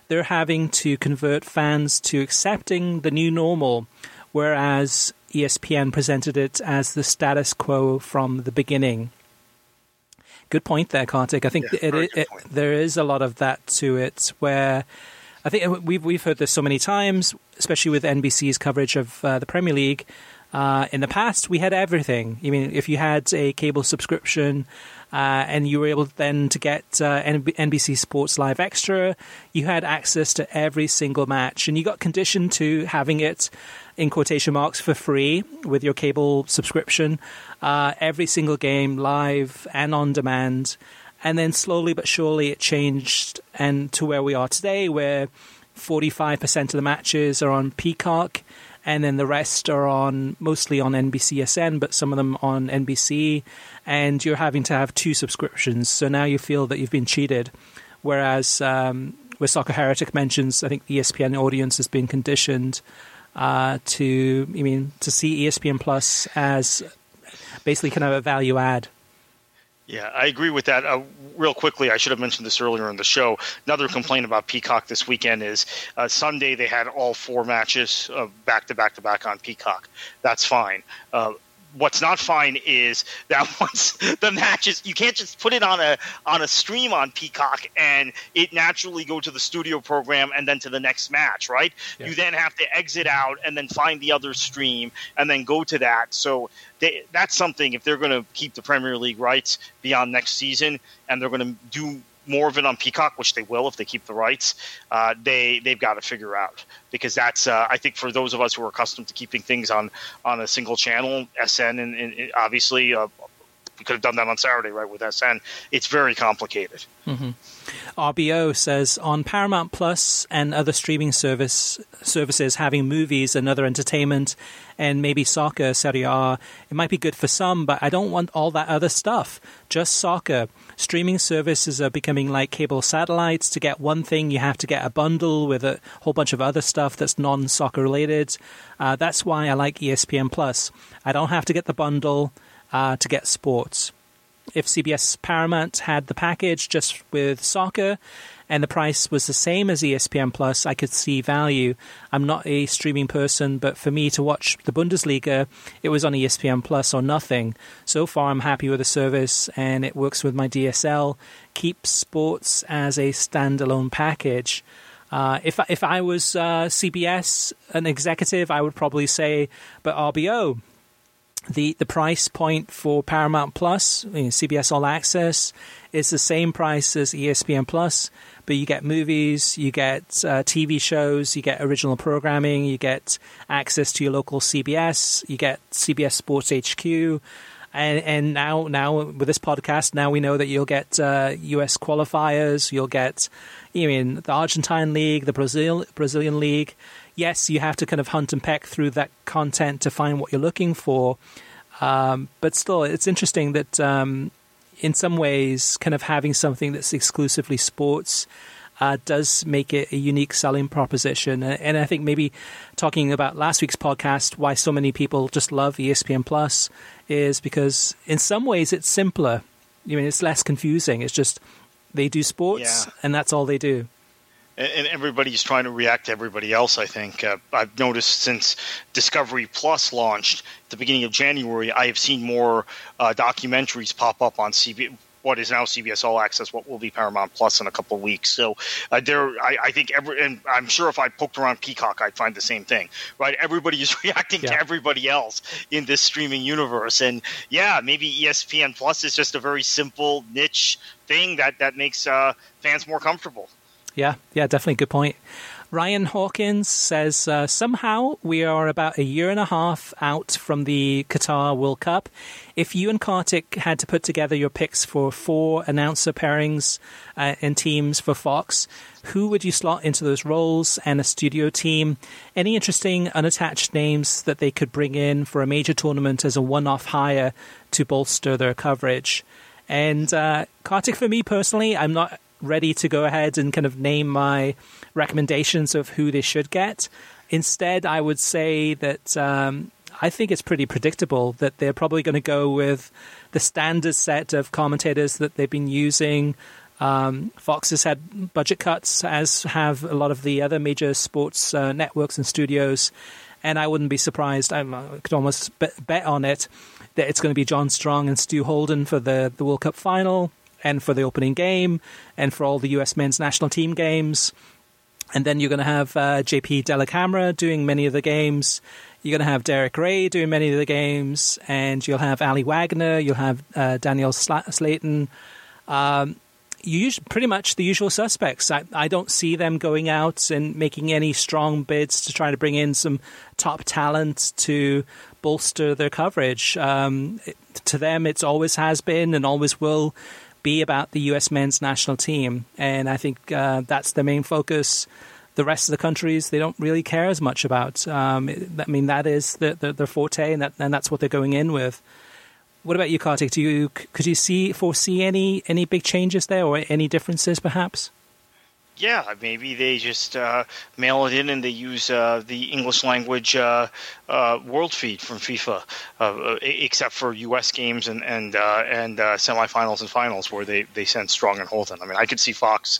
they're having to convert fans to accepting the new normal, whereas ESPN presented it as the status quo from the beginning. Good point there, Kartik. I think yeah, it, it, it, there is a lot of that to it where I think we've we've heard this so many times, especially with NBC's coverage of uh, the Premier League. Uh, in the past, we had everything. I mean, if you had a cable subscription, uh, and you were able then to get uh, NBC Sports Live Extra. You had access to every single match, and you got conditioned to having it in quotation marks for free with your cable subscription, uh, every single game live and on demand. And then slowly but surely it changed, and to where we are today, where 45% of the matches are on Peacock and then the rest are on mostly on NBCSN, but some of them on NBC, and you're having to have two subscriptions. So now you feel that you've been cheated. Whereas um, with Soccer Heretic mentions, I think the ESPN audience has been conditioned uh, to, I mean, to see ESPN Plus as basically kind of a value add. Yeah, I agree with that. Uh, real quickly, I should have mentioned this earlier in the show. Another complaint about Peacock this weekend is uh, Sunday they had all four matches uh, back to back to back on Peacock. That's fine. What's not fine is that once the matches you can't just put it on a on a stream on Peacock and it naturally go to the studio program and then to the next match, right? Yeah. You then have to exit out and then find the other stream and then go to that. So they, that's something if they're going to keep the Premier League rights beyond next season and they're going to do more of it on Peacock, which they will if they keep the rights, uh, they they've got to figure out because that's uh, I think for those of us who are accustomed to keeping things on on a single channel, SN and, and obviously uh, we could have done that on Saturday, right, with SN. It's very complicated. Mm-hmm. RBO says on Paramount Plus and other streaming service services having movies and other entertainment and maybe soccer, Serie A, it might be good for some, but I don't want all that other stuff. Just soccer. Streaming services are becoming like cable satellites. To get one thing, you have to get a bundle with a whole bunch of other stuff that's non soccer related. Uh, that's why I like ESPN Plus. I don't have to get the bundle uh, to get sports. If CBS Paramount had the package just with soccer and the price was the same as ESPN Plus, I could see value. I'm not a streaming person, but for me to watch the Bundesliga, it was on ESPN Plus or nothing. So far, I'm happy with the service and it works with my DSL. Keeps sports as a standalone package. Uh, if if I was uh, CBS, an executive, I would probably say, but RBO, the the price point for Paramount Plus, you know, CBS All Access, is the same price as ESPN Plus, but you get movies, you get uh, TV shows, you get original programming, you get access to your local CBS, you get CBS Sports HQ, and and now now with this podcast, now we know that you'll get uh, US qualifiers, you'll get, you mean the Argentine League, the Brazil Brazilian League yes, you have to kind of hunt and peck through that content to find what you're looking for. Um, but still, it's interesting that um, in some ways, kind of having something that's exclusively sports uh, does make it a unique selling proposition. And I think maybe talking about last week's podcast, why so many people just love ESPN Plus is because in some ways it's simpler. I mean, it's less confusing. It's just they do sports yeah. and that's all they do and everybody's trying to react to everybody else. I think uh, I've noticed since Discovery Plus launched at the beginning of January, I have seen more uh, documentaries pop up on CB. What is now CBS All Access, what will be Paramount Plus in a couple of weeks. So uh, there, I, I, think every, and I'm sure if I poked around Peacock, I'd find the same thing. Right? Everybody is reacting yeah. to everybody else in this streaming universe, and yeah, maybe ESPN Plus is just a very simple niche thing that that makes uh, fans more comfortable. Yeah, yeah, definitely a good point. Ryan Hawkins says uh, somehow we are about a year and a half out from the Qatar World Cup. If you and Kartik had to put together your picks for four announcer pairings uh, and teams for Fox, who would you slot into those roles and a studio team? Any interesting unattached names that they could bring in for a major tournament as a one off hire to bolster their coverage? And uh, Kartik, for me personally, I'm not ready to go ahead and kind of name my recommendations of who they should get. Instead, I would say that um, I think it's pretty predictable that they're probably going to go with the standard set of commentators that they've been using. Um, Fox has had budget cuts, as have a lot of the other major sports uh, networks and studios. And I wouldn't be surprised, I could almost bet, on it, that it's going to be John Strong and Stu Holden for the, the World Cup final and for the opening game and for all the US men's national team games. And then you're going to have uh, JP Dellacamera doing many of the games. You're going to have Derek Ray doing many of the games, and you'll have Aly Wagner. You'll have uh, Danielle Slaton. Um, you pretty much the usual suspects. I, I don't see them going out and making any strong bids to try to bring in some top talent to bolster their coverage. Um, it, to them, it's always has been and always will be about the U.S. men's national team, and I think uh, that's the main focus. The rest of the countries they don't really care as much about. Um, I mean, that is the, the, their forte, and, that, and that's what they're going in with. What about you, Kartik? Do you could you see foresee any any big changes there, or any differences, perhaps? Yeah, maybe they just uh, mail it in and they use uh, the English language uh, uh world feed from FIFA, uh, uh, except for U.S. games and and and semifinals and finals where they, they send Strong and Holden. I mean, I could see Fox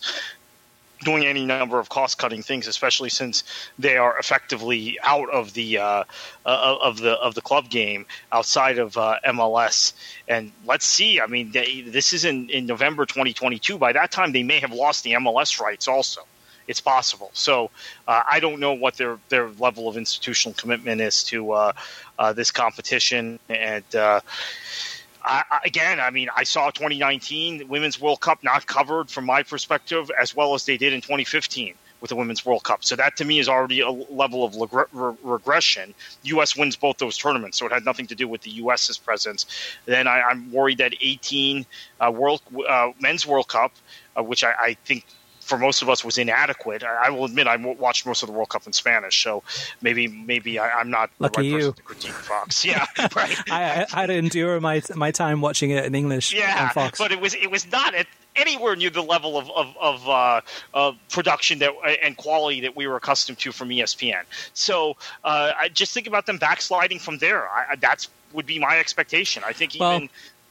doing any number of cost cutting things, especially since they are effectively out of the uh, uh, of the of the club game outside of uh, MLS. And let's see. I mean, they, this is in, in November 2022. By that time, they may have lost the MLS rights also. It's possible. So uh, I don't know what their their level of institutional commitment is to uh, uh, this competition and I, again, I mean, I saw 2019 Women's World Cup not covered from my perspective as well as they did in 2015 with the Women's World Cup. So that to me is already a level of re- regression. U.S. wins both those tournaments, so it had nothing to do with the U.S.'s presence. Then I, am worried that 18 uh, World uh, Men's World Cup, uh, which I, I, think for most of us was inadequate. I, I, will admit I watched most of the World Cup in Spanish, so maybe maybe I, am not lucky right you. to critique Fox. Yeah, right. I, I, had to endure my my time watching it in English. Yeah, Fox. but it was it was not at anywhere near the level of of, of, uh, of production that and quality that we were accustomed to from ESPN. So uh, I just think about them backsliding from there. I, that's would be my expectation. I think even. Well,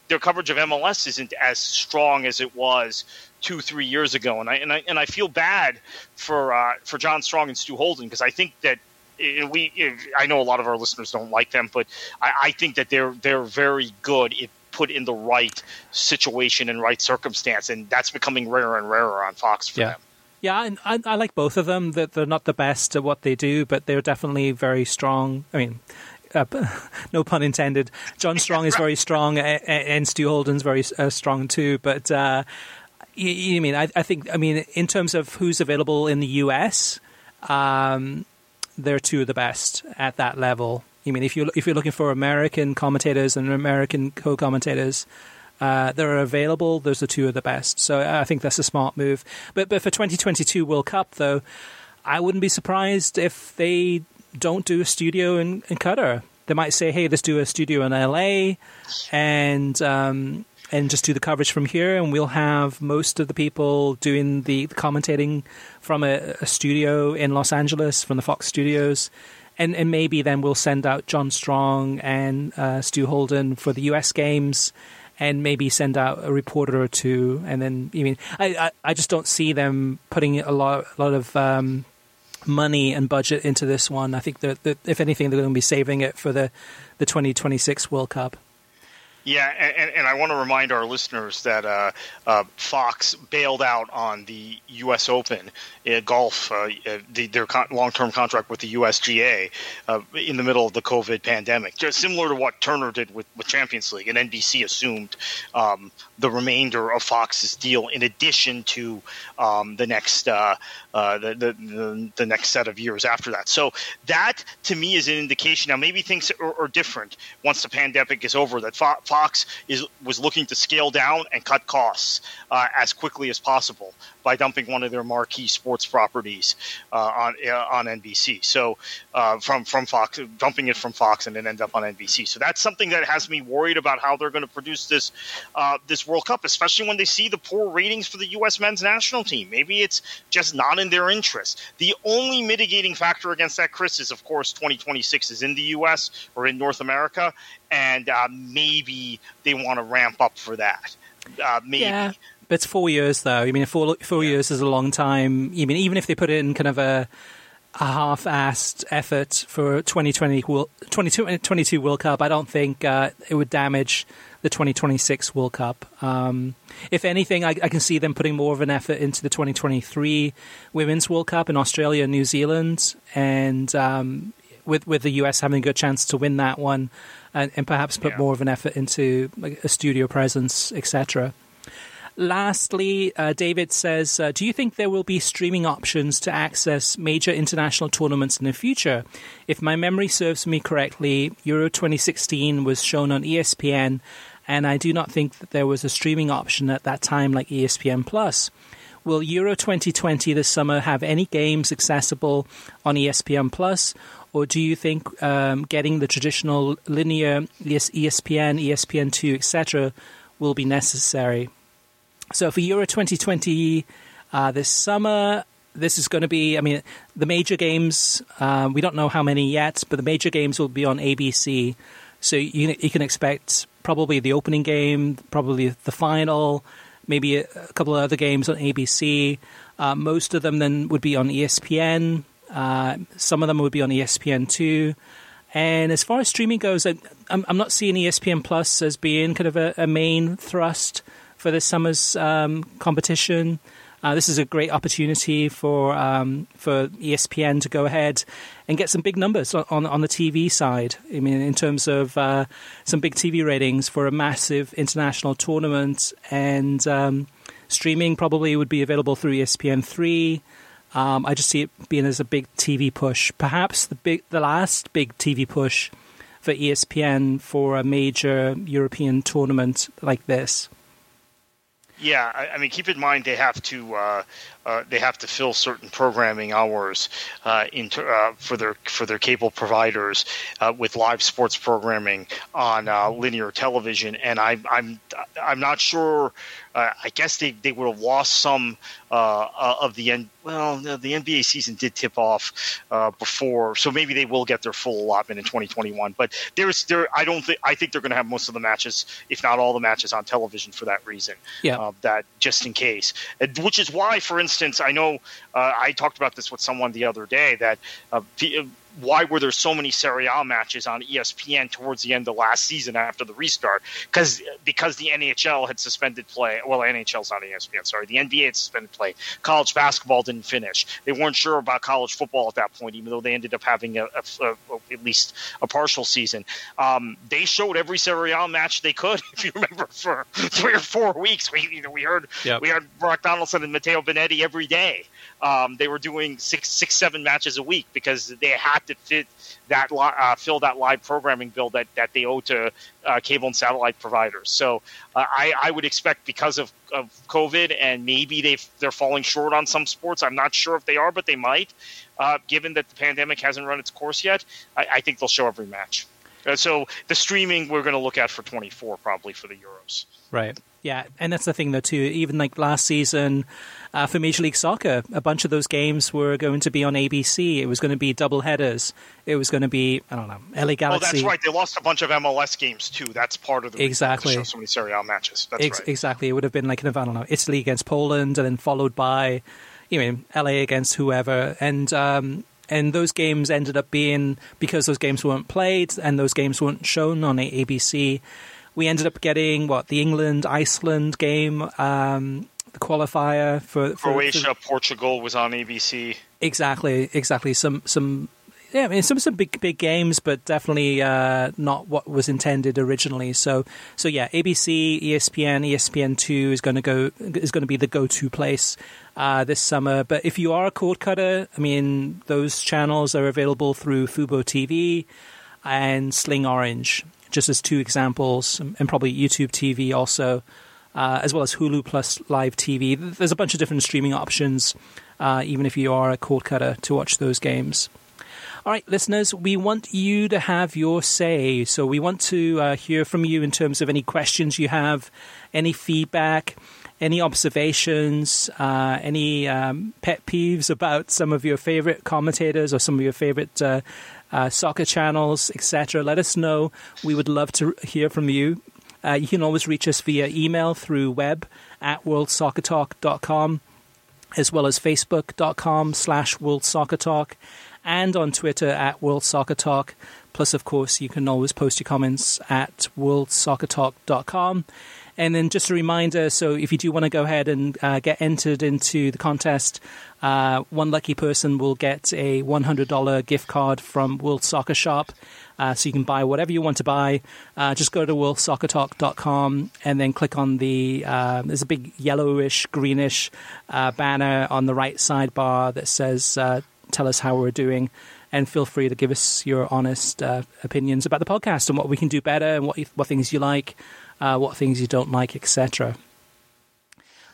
their coverage of MLS isn't as strong as it was two, three years ago, and I and I and I feel bad for uh, for John Strong and Stu Holden because I think that we I know a lot of our listeners don't like them, but I, I think that they're they're very good if put in the right situation and right circumstance, and that's becoming rarer and rarer on Fox for yeah. them. Yeah, and I, I like both of them. That they're not the best at what they do, but they're definitely very strong. I mean, uh, no pun intended. John Strong is very strong, and Stu Holden's very uh, strong too. But uh, you, you, mean I, I, think I mean in terms of who's available in the US, um, they're two of the best at that level. You mean if you if you're looking for American commentators and American co-commentators, uh, that are available, those are two of the best. So I think that's a smart move. But but for 2022 World Cup though, I wouldn't be surprised if they don't do a studio in, in Qatar. They might say, "Hey, let's do a studio in LA," and um, and just do the coverage from here, and we'll have most of the people doing the, the commentating from a, a, studio in Los Angeles, from the Fox Studios, and and maybe then we'll send out John Strong and uh, Stu Holden for the U.S. games, and maybe send out a reporter or two, and then I mean, I I, I just don't see them putting a lot a lot of um, money and budget into this one. I think that, that if anything, they're going to be saving it for the the 2026 World Cup. Yeah, and, and I want to remind our listeners that uh, uh, Fox bailed out on the U.S. Open uh, golf, uh, uh, the, their con- long-term contract with the USGA uh, in the middle of the COVID pandemic, just similar to what Turner did with, with Champions League, and NBC assumed um, the remainder of Fox's deal in addition to um, the next the, the, the, the next set of years after that. So that to me is an indication. Now maybe things are, are different once the pandemic is over. That Fox Fox is was looking to scale down and cut costs uh, as quickly as possible by dumping one of their marquee sports properties uh, on uh, on NBC. So uh, from from Fox, dumping it from Fox and then end up on NBC. So that's something that has me worried about how they're going to produce this uh, this World Cup, especially when they see the poor ratings for the U.S. men's national team. Maybe it's just not in their interest. The only mitigating factor against that, Chris, is of course 2026 is in the U.S. or in North America, and uh, maybe they want to ramp up for that. Uh, maybe. Yeah. But it's four years, though. I mean, four four yeah. years is a long time. I mean, even if they put in kind of a a half-assed effort for 2020 2022 World Cup, I don't think uh, it would damage the 2026 World Cup. Um, if anything, I, I, can see them putting more of an effort into the 2023 Women's World Cup in Australia and New Zealand, and um, with with the US having a good chance to win that one and, and perhaps put yeah. more of an effort into like, a studio presence, etc. Lastly, uh, David says, uh, Do you think there will be streaming options to access major international tournaments in the future? If my memory serves me correctly, Euro 2016 was shown on ESPN, and I do not think that there was a streaming option at that time like ESPN Plus. Will Euro 2020 this summer have any games accessible on ESPN Plus, or do you think um, getting the traditional linear ESPN, ESPN2, etc., will be necessary? So for Euro 2020 uh, this summer, this is going to be, I mean, the major games, uh, we don't know how many yet, but the major games will be on ABC. So you, you can expect probably the opening game, probably the final, maybe a, a couple of other games on ABC. Uh, most of them then would be on ESPN. Uh, some of them would be on ESPN2. And as far as streaming goes, I, am I'm not seeing ESPN Plus as being kind of a, a main thrust for this summer's um, competition. Uh, this is a great opportunity for um, for ESPN to go ahead and get some big numbers on on the TV side. I mean, in terms of uh, some big TV ratings for a massive international tournament, and um, streaming probably would be available through ESPN three. Um, I just see it being as a big TV push, perhaps the big, the last big TV push for ESPN for a major European tournament like this. Yeah, I, I mean, keep in mind they have to uh, uh, they have to fill certain programming hours uh, into, uh, for their for their cable providers uh, with live sports programming on uh, linear television, and I, I'm I'm not sure uh, I guess they, they would have lost some uh, uh of the end. Well, the NBA season did tip off uh, before, so maybe they will get their full allotment in 2021. But there's there, I don't think I think they're going to have most of the matches, if not all the matches, on television for that reason. Yeah, uh, that just in case. Which is why, for instance, I know I talked about this with someone the other day that why were there so many Serie A matches on ESPN towards the end of last season after the restart? Because because the NHL had suspended play. Well, NHL's not ESPN. Sorry, the NBA had suspended play. College basketball didn't finish. They weren't sure about college football at that point, even though they ended up having a, a, a at least a partial season. Um, they showed every Serie A match they could. If you remember, for three or four weeks, we you know we heard yep. we heard Brock Donaldson and Matteo Bonetti every day. Um, they were doing six, six, seven matches a week because they had to fit that uh, fill that live programming bill that, that they owe to uh, cable and satellite providers. So uh, I, I would expect because of, of COVID and maybe they they're falling short on some sports. I'm not sure if they are, but they might. Uh, given that the pandemic hasn't run its course yet, I, I think they'll show every match. Uh, so the streaming we're going to look at for 24 probably for the Euros. Right. Yeah, and that's the thing though too. Even like last season, uh, for Major League Soccer, a bunch of those games were going to be on ABC. It was going to be double headers. It was going to be I don't know LA Galaxy. Oh, that's right. They lost a bunch of MLS games too. That's part of the exactly show so many Serie A matches. That's Ex- right. Exactly. It would have been like I don't know Italy against Poland, and then followed by you know LA against whoever, and um, and those games ended up being because those games weren't played and those games weren't shown on ABC we ended up getting what the England Iceland game, um, the qualifier for, for Croatia, for, Portugal was on ABC. Exactly, exactly. Some some yeah, I mean, some some big big games, but definitely uh, not what was intended originally. So so yeah, ABC, ESPN, ESPN two is going to go is going to be the go to place uh, this summer. But if you are a cord cutter, I mean, those channels are available through Fubo TV and Sling Orange, just as two examples, and probably YouTube TV also. Uh, as well as Hulu Plus Live TV. There's a bunch of different streaming options, uh, even if you are a cord cutter, to watch those games. All right, listeners, we want you to have your say. So we want to uh, hear from you in terms of any questions you have, any feedback, any observations, uh, any um, pet peeves about some of your favorite commentators or some of your favorite uh, uh soccer channels, etc. Let us know. We would love to hear from you. Uh, you can always reach us via email through web at worldsoccertalk.com as well as facebook.com slash worldsoccertalk and on Twitter at World Soccer Talk. Plus, of course, you can always post your comments at worldsoccertalk.com. And then just a reminder so if you do want to go ahead and uh, get entered into the contest, uh, one lucky person will get a $100 gift card from World Soccer Shop. Uh, so you can buy whatever you want to buy. Uh, just go to worldsoccertalk.com and then click on the, uh, there's a big yellowish, greenish uh, banner on the right sidebar that says tell us how we're doing, and feel free to give us your honest uh, opinions about the podcast and what we can do better and what what things you like, uh, what things you don't like, etc.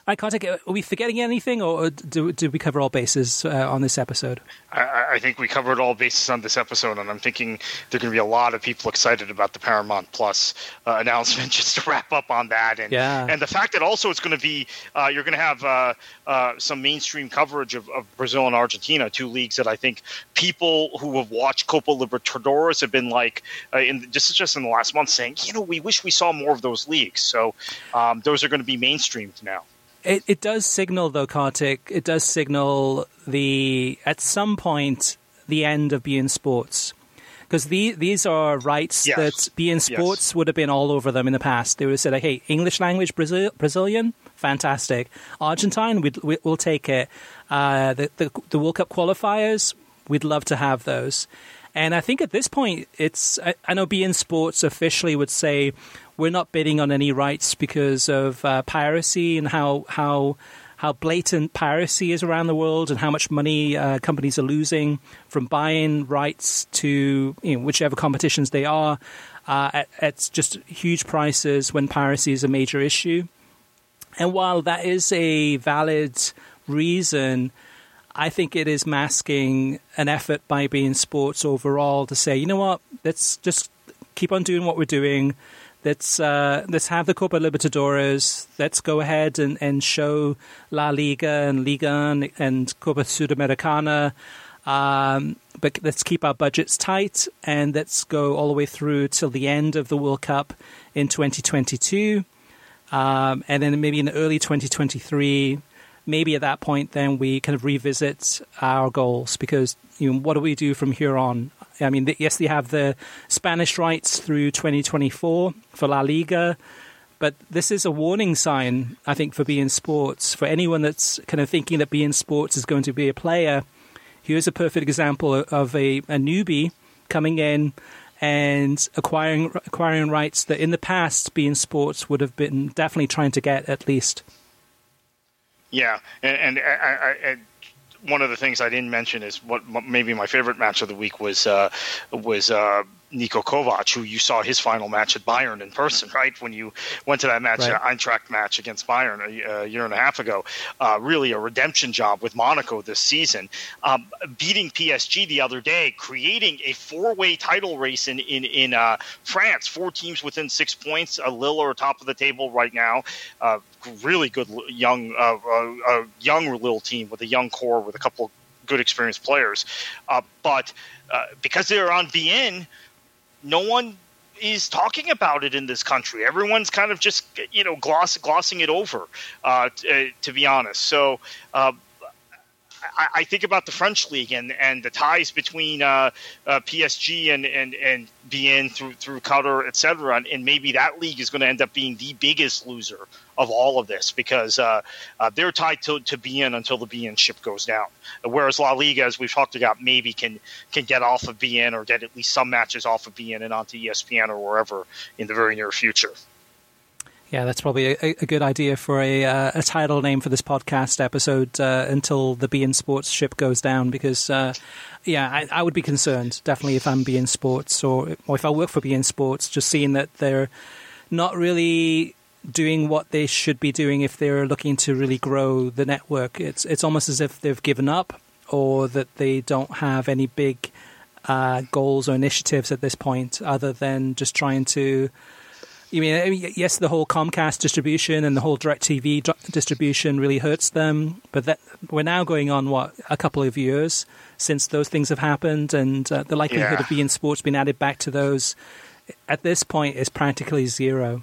I can't. Are we forgetting anything, or do, did we cover all bases uh, on this episode? I, I, think we covered all bases on this episode, and I'm thinking there are going to be a lot of people excited about the Paramount Plus uh, announcement. Just to wrap up on that, and yeah. and the fact that also it's going to be uh, you're going to have uh, uh, some mainstream coverage of, of, Brazil and Argentina, two leagues that I think people who have watched Copa Libertadores have been like, uh, in just just in the last month, saying, you know, we wish we saw more of those leagues. So um, those are going to be mainstreamed now. It, it does signal, though, Kartik. It does signal the at some point the end of beIN Sports because the, these are rights yes. that beIN Sports yes. would have been all over them in the past. They would have said, like, "Hey, English language Brazil, Brazilian, fantastic. Argentine, we'd, we, will take it. Uh, the, the the World Cup qualifiers, we'd love to have those." And I think at this point, it's I, I know beIN Sports officially would say we're not bidding on any rights because of uh, piracy and how how how blatant piracy is around the world and how much money uh, companies are losing from buying rights to you know, whichever competitions they are uh, at, at just huge prices when piracy is a major issue. And while that is a valid reason, I think it is masking an effort by beIN Sports overall to say, you know what, let's just keep on doing what we're doing. Let's uh, let's have the Copa Libertadores. Let's go ahead and, and show La Liga and Liga and, and Copa Sudamericana. Um, but let's keep our budgets tight and let's go all the way through till the end of the World Cup in 2022. Um, and then maybe in early 2023, maybe at that point, then we kind of revisit our goals because you know what do we do from here on? I mean, yes, they have the Spanish rights through 2024 for La Liga, but this is a warning sign, I think, for beIN Sports. For anyone that's kind of thinking that beIN Sports is going to be a player, here's a perfect example of a, a newbie coming in and acquiring acquiring rights that in the past beIN Sports would have been definitely trying to get at least. Yeah, and, and I, I, one of the things I didn't mention is what maybe my favorite match of the week was uh, was uh, Niko Kovac, who you saw his final match at Bayern in person, right? When you went to that match, right. uh, Eintracht match against Bayern a, a, year and a half ago, uh, really a redemption job with Monaco this season, um, beating PSG the other day, creating a four-way title race in in, in uh, France. Four teams within six points. A Lille are top of the table right now. Uh, really good young, uh, uh, young Lille team with a young core with a couple good experienced players, but because they're on beIN no one is talking about it in this country. Everyone's kind of just you know gloss, glossing it over, uh, t- uh, to be honest. So. Uh, I, I, think about the French league and, and the ties between uh, uh, PSG and, and, and beIN through through Qatar, et cetera, and, and maybe that league is going to end up being the biggest loser of all of this because uh, uh, they're tied to, to beIN until the beIN ship goes down. Whereas La Liga, as we've talked about, maybe can can get off of beIN or get at least some matches off of beIN and onto ESPN or wherever in the very near future. Yeah, that's probably a, a good idea for a, uh, a title name for this podcast episode uh, until the beIN Sports ship goes down. Because, uh, yeah, I, I, would be concerned definitely if I'm beIN Sports or, or if I work for beIN Sports, just seeing that they're not really doing what they should be doing if they're looking to really grow the network. It's it's almost as if they've given up or that they don't have any big uh, goals or initiatives at this point, other than just trying to you mean yes, the whole Comcast distribution and the whole DirecTV distribution really hurts them, but that we're now going on what a couple of years since those things have happened, and uh, the likelihood yeah. of beIN Sports being added back to those at this point is practically zero.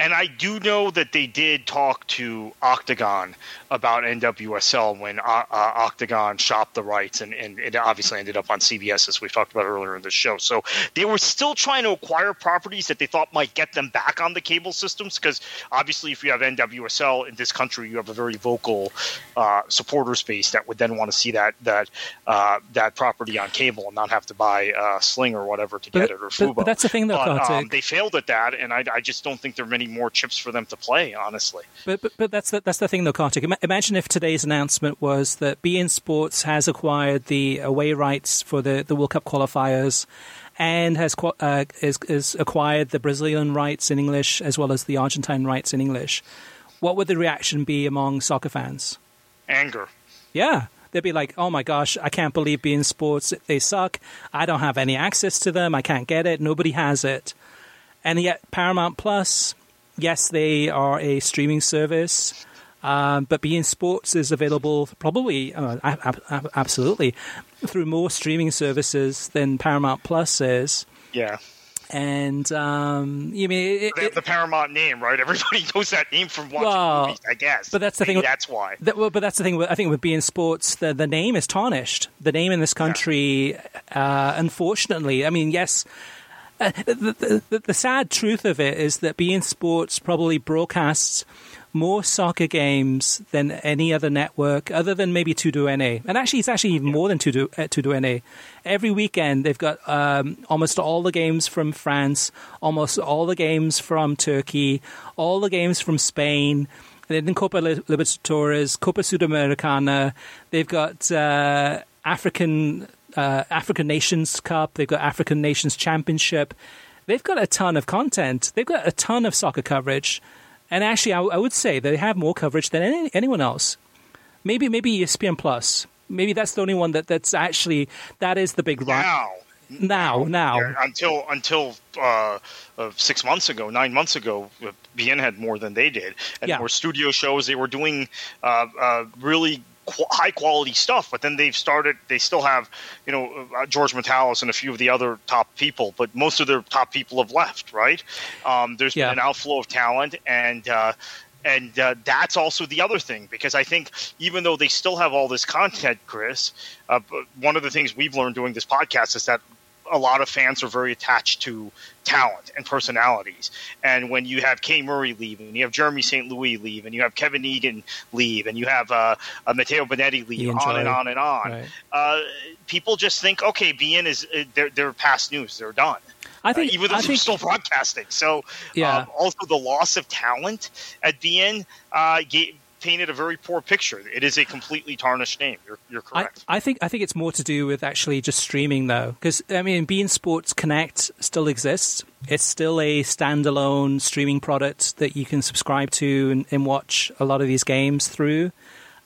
And I do know that they did talk to Octagon about NWSL when uh, uh, Octagon shopped the rights, and, and it obviously ended up on CBS, as we talked about earlier in the show. So they were still trying to acquire properties that they thought might get them back on the cable systems, because obviously, if you have NWSL in this country, you have a very vocal uh, supporter space that would then want to see that that uh, that property on cable and not have to buy uh, Sling or whatever to get it or Fubo. But, but that's the thing, though. But, um, they failed at that, and I, I just don't think there are many more chips for them to play, honestly. But but, but that's the, that's the thing, though, Kartik. Imagine if today's announcement was that beIN Sports has acquired the away rights for the, the World Cup qualifiers and has uh, is, is acquired the Brazilian rights in English as well as the Argentine rights in English. What would the reaction be among soccer fans? Anger. Yeah they'd be like, "Oh my gosh, I can't believe beIN Sports. They suck. I don't have any access to them. I can't get it. Nobody has it." And yet, Paramount Plus yes, they are a streaming service, um, but beIN Sports is available probably, uh, absolutely, through more streaming services than Paramount Plus is. Yeah. And um, you mean it, they have the Paramount name, right? Everybody knows that name from watching well, movies, I guess. But that's the Maybe thing. That's why. That, well, but that's the thing. I think with beIN Sports, the the name is tarnished. The name in this country, yeah. uh, unfortunately, I mean, yes uh, the, the, the, sad truth of it is that beIN Sports probably broadcasts more soccer games than any other network, other than maybe Tudo N A. And actually, it's actually even more than Tudo, uh, Tudo Every weekend, they've got um, almost all the games from France, almost all the games from Turkey, all the games from Spain. And then Copa Libertadores, Copa Sudamericana. They've got uh, African uh, African Nations Cup. They've got African Nations Championship. They've got a ton of content. They've got a ton of soccer coverage, and actually, I, I would say they have more coverage than any, anyone else. Maybe maybe ESPN Plus. Maybe that's the only one that, that's actually that is the big run. Now, now, now. Yeah, until until uh, uh, six months ago, nine months ago, beIN had more than they did, and yeah. more studio shows. They were doing uh, uh really qu- high quality stuff. But then they've started. They still have, you know, uh, George Metallus and a few of the other top people, but most of their top people have left. Right? Um, there's yeah. been an outflow of talent, and uh, and uh, that's also the other thing because I think even though they still have all this content, Chris, uh, one of the things we've learned doing this podcast is that a lot of fans are very attached to talent and personalities. And when you have Kay Murray leave, and you have Jeremy St. Louis leave, and you have Kevin Egan leave, and you have uh, uh, Matteo Bonetti leave, Ian on and on and on, right. uh, people just think, okay, beIN is uh, they're, they're past news, they're done. I think, uh, even though I they're think, still broadcasting. So, yeah. Um, also the loss of talent at beIN uh, gave, painted a very poor picture. It is a completely tarnished name. You're, you're correct. I, I, think I think it's more to do with actually just streaming though, because I mean, beIN Sports Connect still exists. It's still a standalone streaming product that you can subscribe to and, and watch a lot of these games through.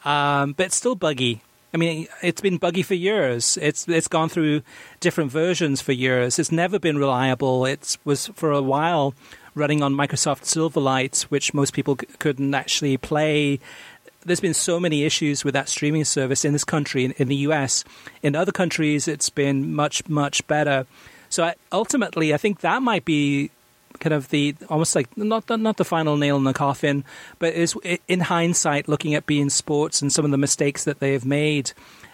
Um, but it's still buggy. I mean, it's been buggy for years. It's it's gone through different versions for years. It's never been reliable. It was for a while running on Microsoft Silverlight, which most people c- couldn't actually play. There's been so many issues with that streaming service in this country, in, in the US. In other countries, it's been much, much better. So I, ultimately, I think that might be kind of the almost like not the, not the final nail in the coffin, but is in hindsight looking at beIN Sports and some of the mistakes that they have made.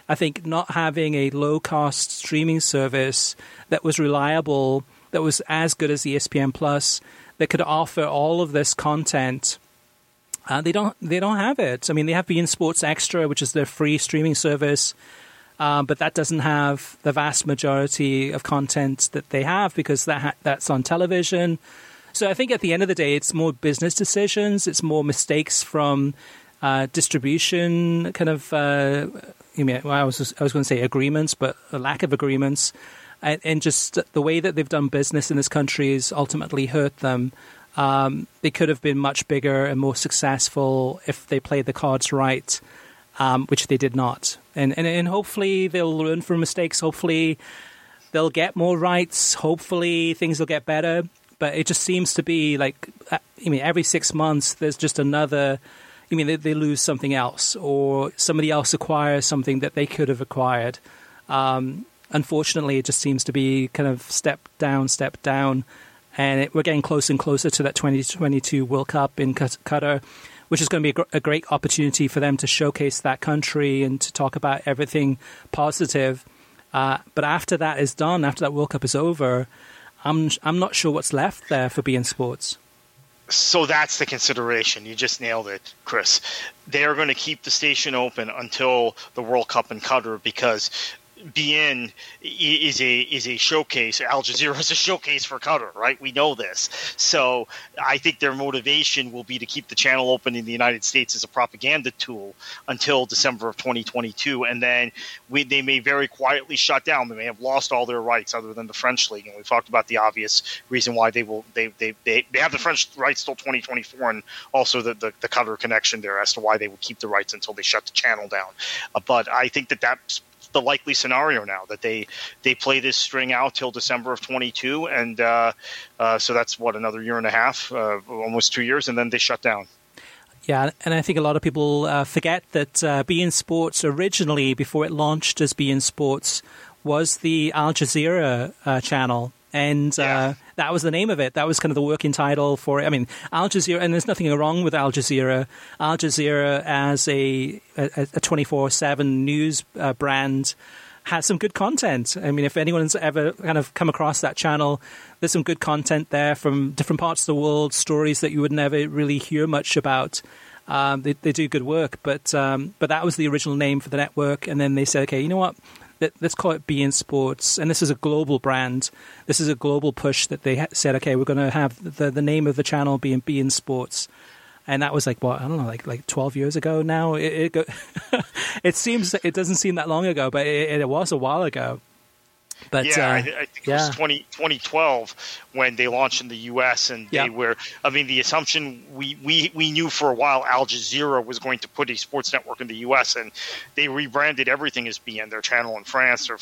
I think not having a low cost streaming service that was reliable, that was as good as the ESPN Plus, that could offer all of this content. Uh, they don't. They don't have it. I mean, they have beIN Sports Extra, which is their free streaming service, um, but that doesn't have the vast majority of content that they have because that ha- that's on television. So I think at the end of the day, it's more business decisions. It's more mistakes from uh, distribution kind of. Uh, you mean well, I was I was going to say agreements, but a lack of agreements, and, and, just the way that they've done business in this country has ultimately hurt them. Um, they could have been much bigger and more successful if they played the cards right um, which they did not. And, and and hopefully they'll learn from mistakes. Hopefully they'll get more rights. Hopefully things will get better. But it just seems to be like uh, I mean, every six months there's just another. I mean, they, they lose something else, or somebody else acquires something that they could have acquired. Um, unfortunately, it just seems to be kind of step down, step down, and it, we're getting closer and closer to that 2022 World Cup in Qatar which is going to be a, great opportunity for them to showcase that country and to talk about everything positive. Uh, but after that is done, after that World Cup is over, I'm I'm not sure what's left there for beIN Sports. So that's the consideration. You just nailed it, Chris. They are going to keep the station open until the World Cup in Qatar because beIN is a is a showcase. Al Jazeera is a showcase for Qatar, right? We know this. So I think their motivation will be to keep the channel open in the United States as a propaganda tool until December of 2022, and then we, they may very quietly shut down. They may have lost all their rights, other than the French league, and we've talked about the obvious reason why they will they they they, they have the French rights till 2024, and also the, the the Qatar connection there as to why they will keep the rights until they shut the channel down. Uh, but I think that that's the likely scenario now that they they play this string out till December of 22, and uh, uh, so that's what another year and a half, uh, almost two years, and then they shut down. Yeah, and I think a lot of people uh, forget that uh, beIN Sports originally, before it launched as beIN Sports, was the Al Jazeera uh, channel and uh, yeah. That was the name of it. That was kind of the working title for it. I mean, Al Jazeera, and there's nothing wrong with Al Jazeera. Al Jazeera as a a twenty four seven news uh, brand has some good content. I mean, if anyone's ever kind of come across that channel, there's some good content there from different parts of the world, stories that you would never really hear much about. Um, they, they do good work, but um, but that was the original name for the network, and then they said, okay, you know what? Let's call it beIN Sports, and this is a global brand. This is a global push that they said, okay, we're going to have the the name of the channel being beIN Sports, and that was like what I don't know, like like twelve years ago now. It it, it seems it doesn't seem that long ago, but it, it was a while ago. But yeah, uh, I, I, think yeah. it was 20, 2012 when they launched in the U.S. and they were. I mean, the assumption we, we we knew for a while Al Jazeera was going to put a sports network in the U.S. and they rebranded everything as beIN their channel in France, their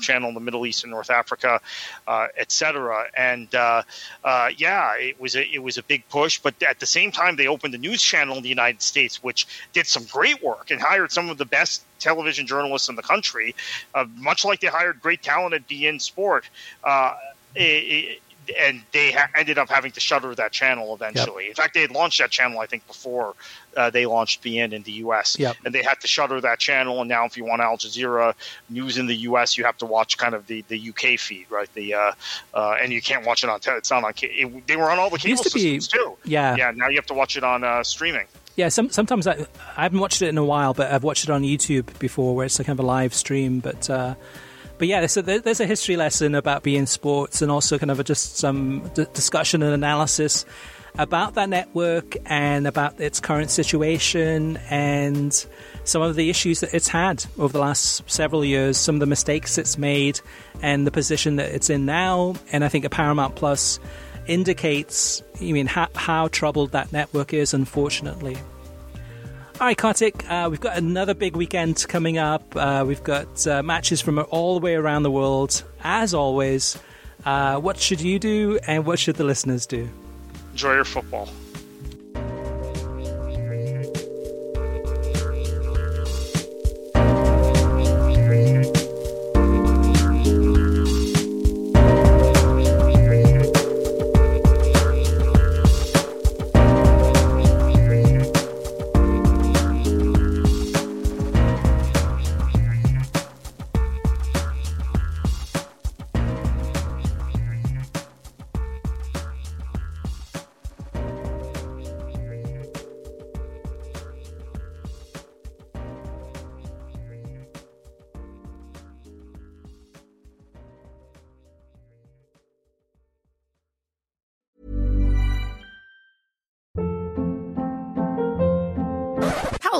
channel in the Middle East and North Africa, uh, etc. And uh, uh, yeah, it was a it was a big push. But at the same time, they opened a news channel in the United States, which did some great work and hired some of the best television journalists in the country, uh, much like they hired great talent at beIN Sport. Uh, it, and they ha- ended up having to shutter that channel eventually. Yep. In fact, they had launched that channel, I think, before uh, they launched beIN in the U.S. Yep. And they had to shutter that channel. And now, if you want Al Jazeera news in the U.S., you have to watch kind of the, the UK feed, right? The uh, uh, and you can't watch it on. Te- it's not on. It, they were on all the cable systems be, too. Yeah, yeah. Now you have to watch it on uh, streaming. Yeah, some, sometimes I, I haven't watched it in a while, but I've watched it on YouTube before, where it's a kind of a live stream. But uh, but yeah, there's a, there's a history lesson about beIN Sports, and also kind of a, just some d- discussion and analysis about that network and about its current situation and some of the issues that it's had over the last several years, some of the mistakes it's made, and the position that it's in now. And I think a Paramount Plus indicates, I mean, how, how troubled that network is, unfortunately. All right, Kartik, uh, we've got another big weekend coming up. Uh, we've got uh, matches from all the way around the world. As always, uh, what should you do and what should the listeners do? Enjoy your football.